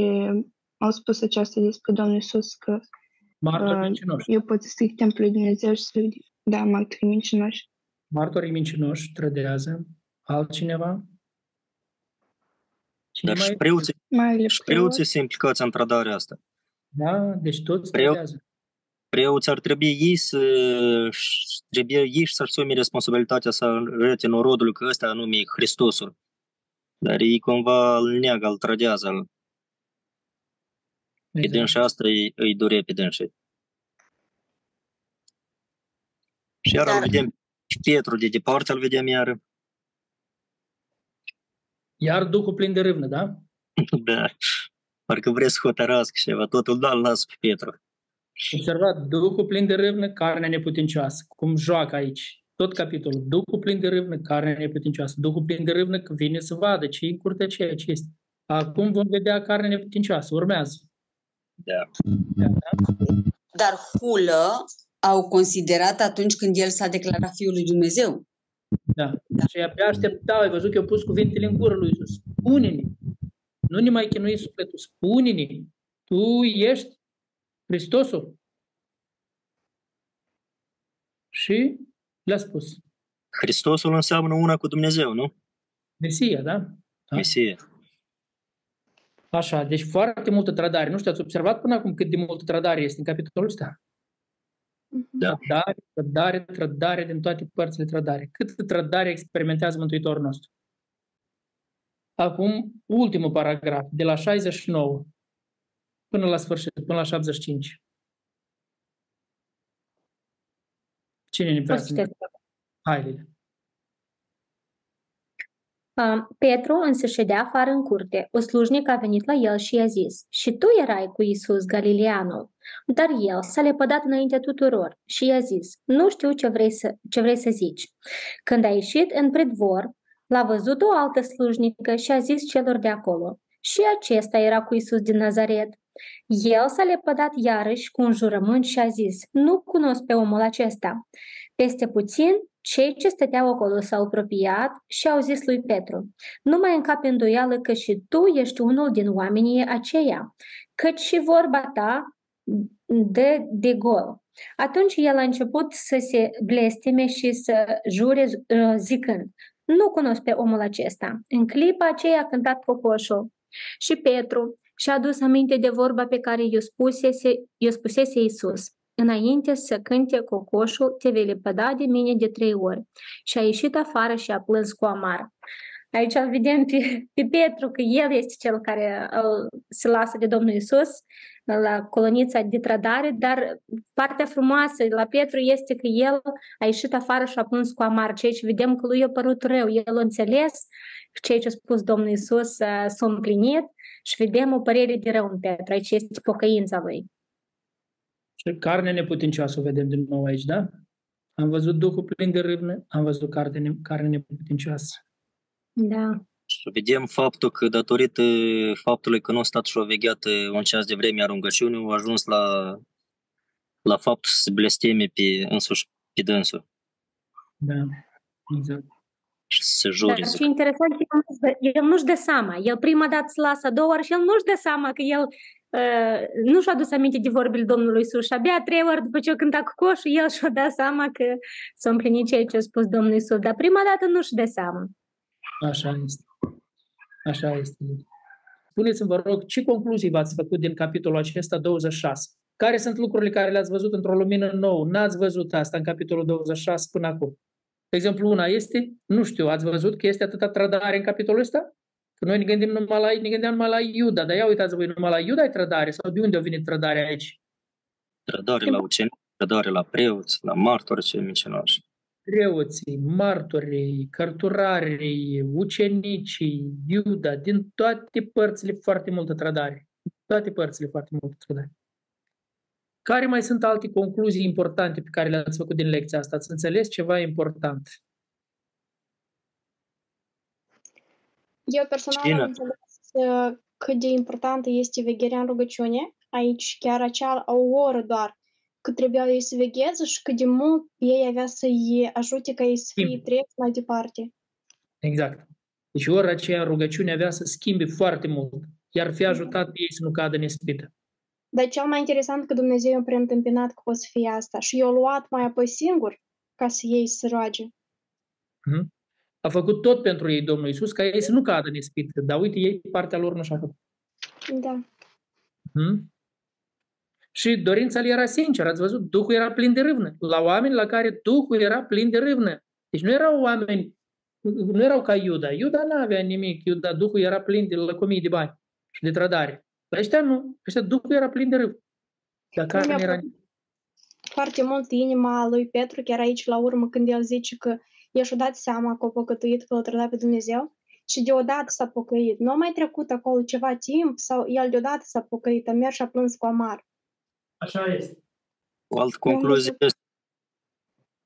au spus aceasta despre Domnul Isus că Martorii uh, mincinoși. eu pot să stric templul lui Dumnezeu și să da, martorii mincinoși. Martorii mincinoși trădează. Altcineva? Cine Dar și mai... preoții, Marele și preot. preoții sunt implicați în trădarea asta. Da, deci toți Preot- trădează. Preoții ar trebui ei să trebuie ei să-și asume responsabilitatea să arăte norodului că ăsta anume e Hristosul. Dar ei cumva îl neagă, îl trădează. Îl- Pe Exact. dânsa asta îi, îi dure pe dânsii. Și iar îl Dar- vedem și Petru de departe, îl vedem iar. Iar Duhul plin de râvnă, da? Da. Parcă vrea să hotărască ceva, totul da, îl las pe Petru. Observat, Duhul plin de râvnă, carnea neputincioasă. Cum joacă aici. Tot capitolul. Duhul plin de râvnă, carnea neputincioasă. Duhul plin de râvnă că vine să vadă ce e în curtea ceea ce este. Acum vom vedea carnea neputincioasă. Urmează. Da. Dar hulă au considerat atunci când el s-a declarat Fiul lui Dumnezeu. Da. Și abia așteptau, ai văzut că eu pus cuvintele în gură lui Iisus. Spune-ne. Nu ne mai chinui sufletul. Spune-ne. Tu ești Hristosul. Și le-a spus. Hristosul înseamnă una cu Dumnezeu, nu? Mesia, da? Da. Mesie. Așa, deci foarte multă trădare. Nu știu, ați observat până acum cât de multă trădare este în capitolul ăsta? Da. Trădare, trădare, trădare din toate părțile trădare. Cât trădare experimentează Mântuitorul nostru? Acum, ultimul paragraf, de la 69 până la sfârșit, până la 75. Cine ne vrea O să să ne... citesc. Haide. Petru însă ședea afară în curte. O slujnică a venit la el și i-a zis, Și tu erai cu Iisus Galileanul. Dar el s-a lepădat înainte tuturor și i-a zis, Nu știu ce vrei să, ce vrei să zici. Când a ieșit în predvor, l-a văzut o altă slujnică și a zis celor de acolo, Și acesta era cu Iisus din Nazaret. El s-a lepădat iarăși cu un jurământ și a zis, Nu cunosc pe omul acesta. Peste puțin, cei ce stăteau acolo s-au apropiat și au zis lui Petru, nu mai încape îndoială că și tu ești unul din oamenii aceia, căci și vorba ta de, de gol. Atunci el a început să se blesteme și să jure zicând, nu cunosc pe omul acesta. În clipa aceea a cântat cocoșul. Și Petru și-a adus aminte de vorba pe care i-o spusese, i-o spusese Iisus. Înainte să cânte cocoșul, te vei lepăda de mine de trei ori. Și a ieșit afară și a plâns cu amar. Aici îl vedem pe, pe Petru că el este cel care se lasă de Domnul Isus la colonița de trădare, dar partea frumoasă la Petru este că el a ieșit afară și a plâns cu amar, ceea ce vedem că lui a părut rău. El a înțeles ceea ce a spus Domnul Isus s-a împlinit și vedem o părere de rău în Petru. Aici este pocăința lui. Și carne neputincioasă o vedem din nou aici, da? Am văzut Duhul plin de râvnă, am văzut carne, carne neputincioasă. Da. Și vedem faptul că datorită faptului că nu a stat și a vegheat un ceas de vreme a rugăciunii, a ajuns la, la faptul să se blesteme pe însuși pe dânsul. Da, exact. Și să jure. Dar ce interesant, el, el nu-și dă seama. El prima dată se lasă a doua ori și el nu-și dă seama că el uh, nu și-a adus aminte de vorbile Domnului Isus și abia trei ori după ce a cântat cu coșul, el și-a dat seama că s-a împlinit ceea ce a spus Domnul Isus. Dar prima dată nu-și dă seama. Așa este. Așa este. Spuneți-mi, vă rog, ce concluzii v-ați făcut din capitolul acesta 26? Care sunt lucrurile care le-ați văzut într-o lumină nouă? N-ați văzut asta în capitolul 26 până acum. De exemplu, una este, nu știu, ați văzut că este atâta trădare în capitolul ăsta? Că noi ne gândim numai la, ne gândim numai la Iuda, dar ia uitați voi, numai la Iuda e trădare sau de unde a venit trădarea aici? Trădare la ucenici, trădare la preoți, la martori cei micinoși preoții, martorii, cărturarii, ucenicii, Iuda, din toate părțile foarte multă trădare. Toate părțile foarte multă trădare. Care mai sunt alte concluzii importante pe care le-ați făcut din lecția asta? Ați înțeles ceva important? Eu personal Cine? am înțeles uh, cât de importantă este vegherea în rugăciune. Aici chiar acea o oră doar că trebuiau ei să vegheze și cât de mult ei avea să-i ajute ca ei să fie treci mai departe. Exact. Deci ora aceea rugăciune avea să schimbe foarte mult, iar fi ajutat pe ei să nu cadă în ispită. Dar cel mai interesant că Dumnezeu a preîntâmpinat că o să fie asta și i-a luat mai apoi singur ca să ei să roage. Mm-hmm. A făcut tot pentru ei Domnul Isus ca ei să nu cadă în ispită, dar uite, ei partea lor nu și-a făcut. Da. Mm-hmm. Și dorința lui era sinceră, ați văzut? Duhul era plin de râvnă. La oameni la care Duhul era plin de râvnă. Deci nu erau oameni, nu erau ca Iuda. Iuda nu avea nimic. Iuda, Duhul era plin de lăcomii de bani și de trădare. La ăștia nu. Ăștia Duhul era plin de râvnă. Dar care nu era... Foarte mult inima lui Petru, chiar aici la urmă, când el zice că i și dat seama că a păcătuit, că l-a trădat pe Dumnezeu și deodată s-a pocăit. Nu a mai trecut acolo ceva timp sau el deodată s-a pocăit, a mers și a plâns cu amar. Așa este. O altă concluzie este,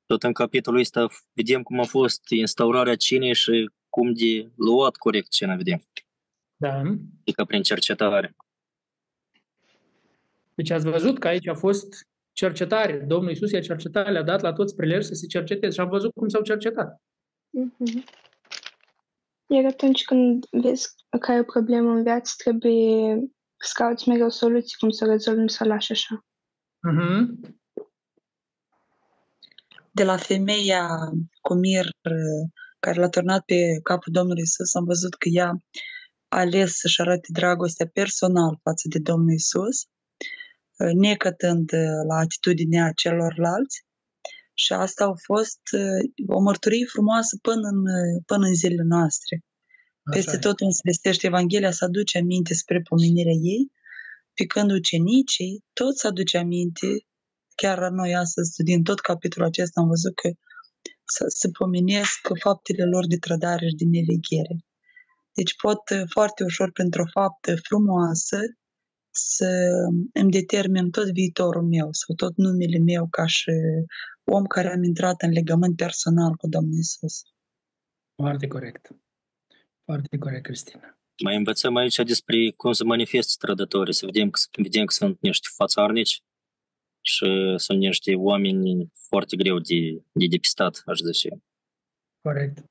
tot în capitolul ăsta vedem cum a fost instaurarea cinei și cum de luat corect cina, vedem. Da. Adică prin cercetare. Deci ați văzut că aici a fost cercetare. Domnul Iisus i-a cercetat, le-a dat la toți prelevi să se cerceteze și am văzut cum s-au cercetat. Mm-hmm. Iar atunci când vezi că ai o problemă în viață, trebuie să cauți mereu soluții cum să rezolvi, nu să lași așa. Uh-huh. De la femeia cu mir care l-a turnat pe capul Domnului Isus, am văzut că ea a ales să-și arate dragostea personal față de Domnul Isus, necătând la atitudinea celorlalți. Și asta a fost o mărturie frumoasă până în, până în zilele noastre. Peste tot unde se vestește Evanghelia să aduce aminte spre pomenirea ei, pe când ucenicii tot să aduce aminte, chiar la noi astăzi, din tot capitolul acesta am văzut că să se pomenesc faptele lor de trădare și de neveghere. Deci pot foarte ușor, pentru o faptă frumoasă, să îmi determin tot viitorul meu sau tot numele meu ca și om care am intrat în legământ personal cu Domnul Isus. Foarte corect. Foarte corect, Cristina. Mai învățăm aici despre cum să manifestă trădătorii, să vedem că, vedem că sunt niște fațarnici și sunt niște oameni foarte greu de, de depistat, aș zice. Corect.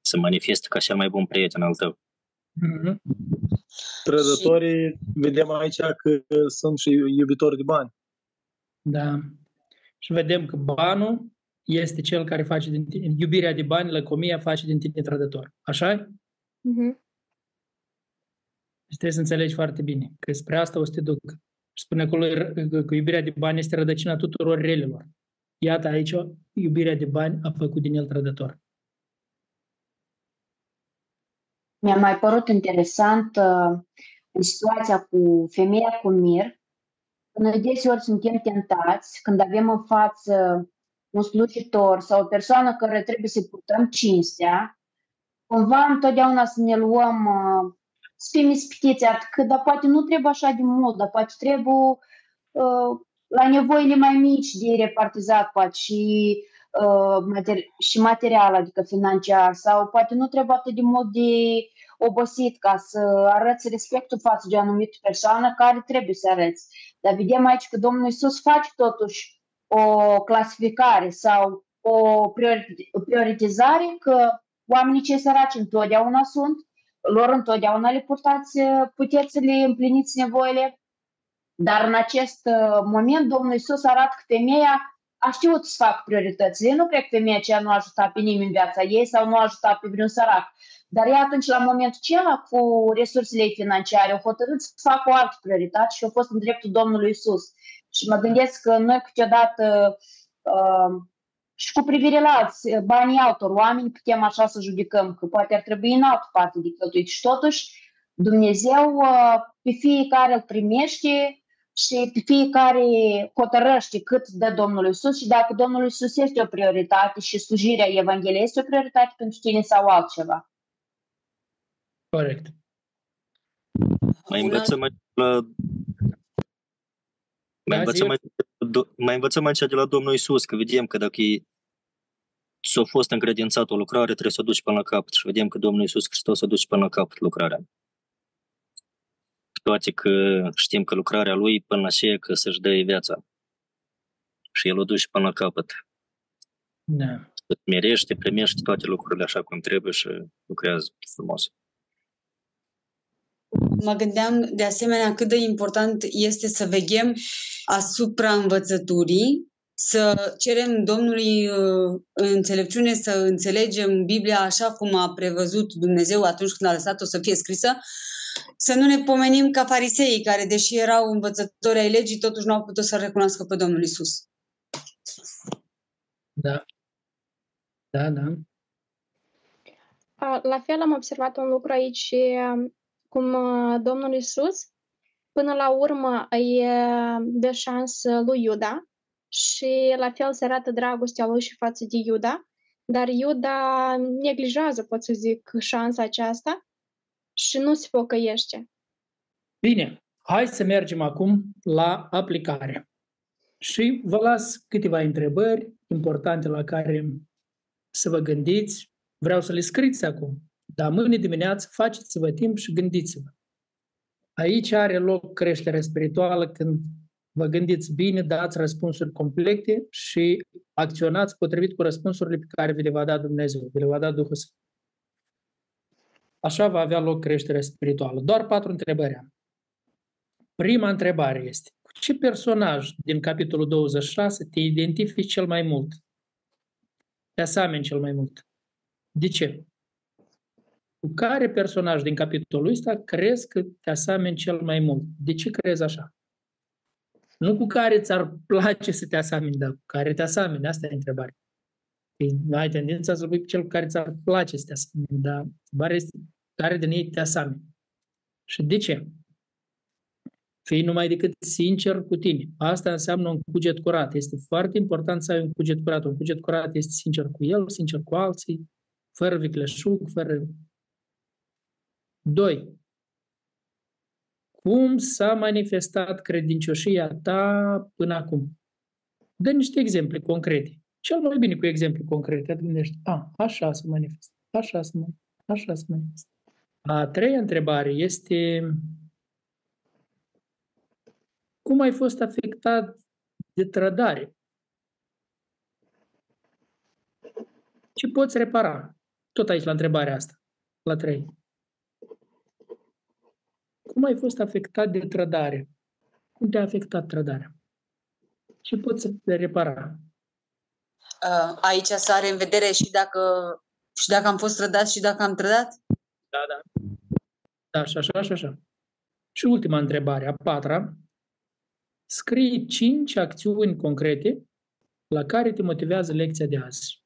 Să manifestă ca cel mai bun prieten al tău. Mm-hmm. Trădătorii, vedem aici că sunt și iubitori de bani. Da. Și vedem că banul este cel care face din tine, iubirea de bani, lăcomia face din tine trădător. așa Mm-hmm. Deci trebuie să înțelegi foarte bine că spre asta o să te duc. Spune acolo că iubirea de bani este rădăcina tuturor relelor. Iată aici, iubirea de bani a făcut din el trădător. Mi-a mai părut interesant uh, în situația cu femeia cu mir, noi deseori suntem tentați când avem în față un slujitor sau o persoană care trebuie să purtăm cinstea, cumva întotdeauna să ne luăm, uh, să fim ispitiți cât, dar poate nu trebuie așa de mult, dar poate trebuie uh, la nevoile mai mici de repartizat, poate și, uh, materi- și material, adică financiar, sau poate nu trebuie atât de mult de obosit ca să arăți respectul față de o anumită persoană care trebuie să arăți. Dar vedem aici că Domnul Isus face totuși o clasificare sau o prioritizare că oamenii cei săraci întotdeauna sunt, lor întotdeauna le purtați, puteți să le împliniți nevoile, dar în acest uh, moment Domnul Isus arată că femeia a știut să facă prioritățile. Nu cred că femeia aceea nu a ajutat pe nimeni în viața ei sau nu a ajutat pe vreun sărac. Dar ea atunci, la momentul acela, cu resursele financiare, au hotărât să facă o altă prioritate și au fost în dreptul Domnului Isus. Și mă gândesc că noi câteodată uh, și cu privire la alți, banii altor oameni, putem așa să judecăm că poate ar trebui în altă parte de cheltuit. Și totuși, Dumnezeu uh, pe fiecare îl primește și pe fiecare hotărăște cât dă Domnul Isus și dacă Domnul Isus este o prioritate și slujirea Evangheliei este o prioritate pentru tine sau altceva. Corect. Mai învățăm aici la... Mai învățăm, aici, mai învățăm aici de la Domnul Isus, că vedem că dacă e s-a fost încredințat o lucrare, trebuie să o duci până la capăt. Și vedem că Domnul Isus Hristos o duce până la capăt lucrarea. Toate că știm că lucrarea Lui până la aceea că să-și dă viața. Și El o duce până la capăt. Da. Mirește, primește toate lucrurile așa cum trebuie și lucrează frumos. Mă gândeam de asemenea cât de important este să veghem asupra învățăturii, să cerem Domnului uh, înțelepciune, să înțelegem Biblia așa cum a prevăzut Dumnezeu atunci când a lăsat-o să fie scrisă, să nu ne pomenim ca fariseii care, deși erau învățători ai legii, totuși nu au putut să recunoască pe Domnul Isus. Da. Da, da. La fel am observat un lucru aici cum uh, Domnul Isus până la urmă îi uh, dă șansă lui Iuda și la fel se arată dragostea lui și față de Iuda, dar Iuda neglijează, pot să zic, șansa aceasta și nu se pocăiește. Bine, hai să mergem acum la aplicare. Și vă las câteva întrebări importante la care să vă gândiți. Vreau să le scriți acum. Dar mâine dimineață faceți-vă timp și gândiți-vă. Aici are loc creșterea spirituală când vă gândiți bine, dați răspunsuri complete și acționați potrivit cu răspunsurile pe care vi le va da Dumnezeu, vi le va da Duhul Sfânt. Așa va avea loc creșterea spirituală. Doar patru întrebări am. Prima întrebare este, cu ce personaj din capitolul 26 te identifici cel mai mult? Te asameni cel mai mult. De ce? Cu care personaj din capitolul ăsta crezi că te asameni cel mai mult? De ce crezi așa? Nu cu care ți-ar place să te asameni, dar cu care te asameni. Asta e întrebarea. Nu ai tendința să pui cel cu care ți-ar place să te asameni, dar întrebarea este care din ei te asameni. Și de ce? Fii numai decât sincer cu tine. Asta înseamnă un cuget curat. Este foarte important să ai un cuget curat. Un cuget curat este sincer cu el, sincer cu alții, fără vicleșug, fără... Doi. Cum s-a manifestat credincioșia ta până acum? Dă niște exemple concrete. Cel mai bine cu exemple concrete. Te gândești, a, așa se manifestă, așa se manifestă, așa se manifestă. A treia întrebare este cum ai fost afectat de trădare? Ce poți repara? Tot aici la întrebarea asta, la trei. Cum ai fost afectat de trădare? Cum te-a afectat trădarea? Ce poți să te repara? Aici să are în vedere și dacă, și dacă am fost trădat și dacă am trădat? Da, da. Da, și așa, și așa. Și ultima întrebare, a patra. Scrie cinci acțiuni concrete la care te motivează lecția de azi.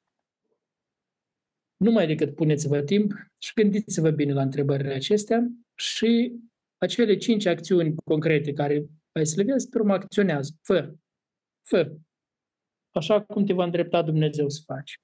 Nu mai decât puneți-vă timp și gândiți-vă bine la întrebările acestea și acele cinci acțiuni concrete care ai să le vezi, pe urmă acționează. Fă. Fă. Așa cum te va îndrepta Dumnezeu să faci.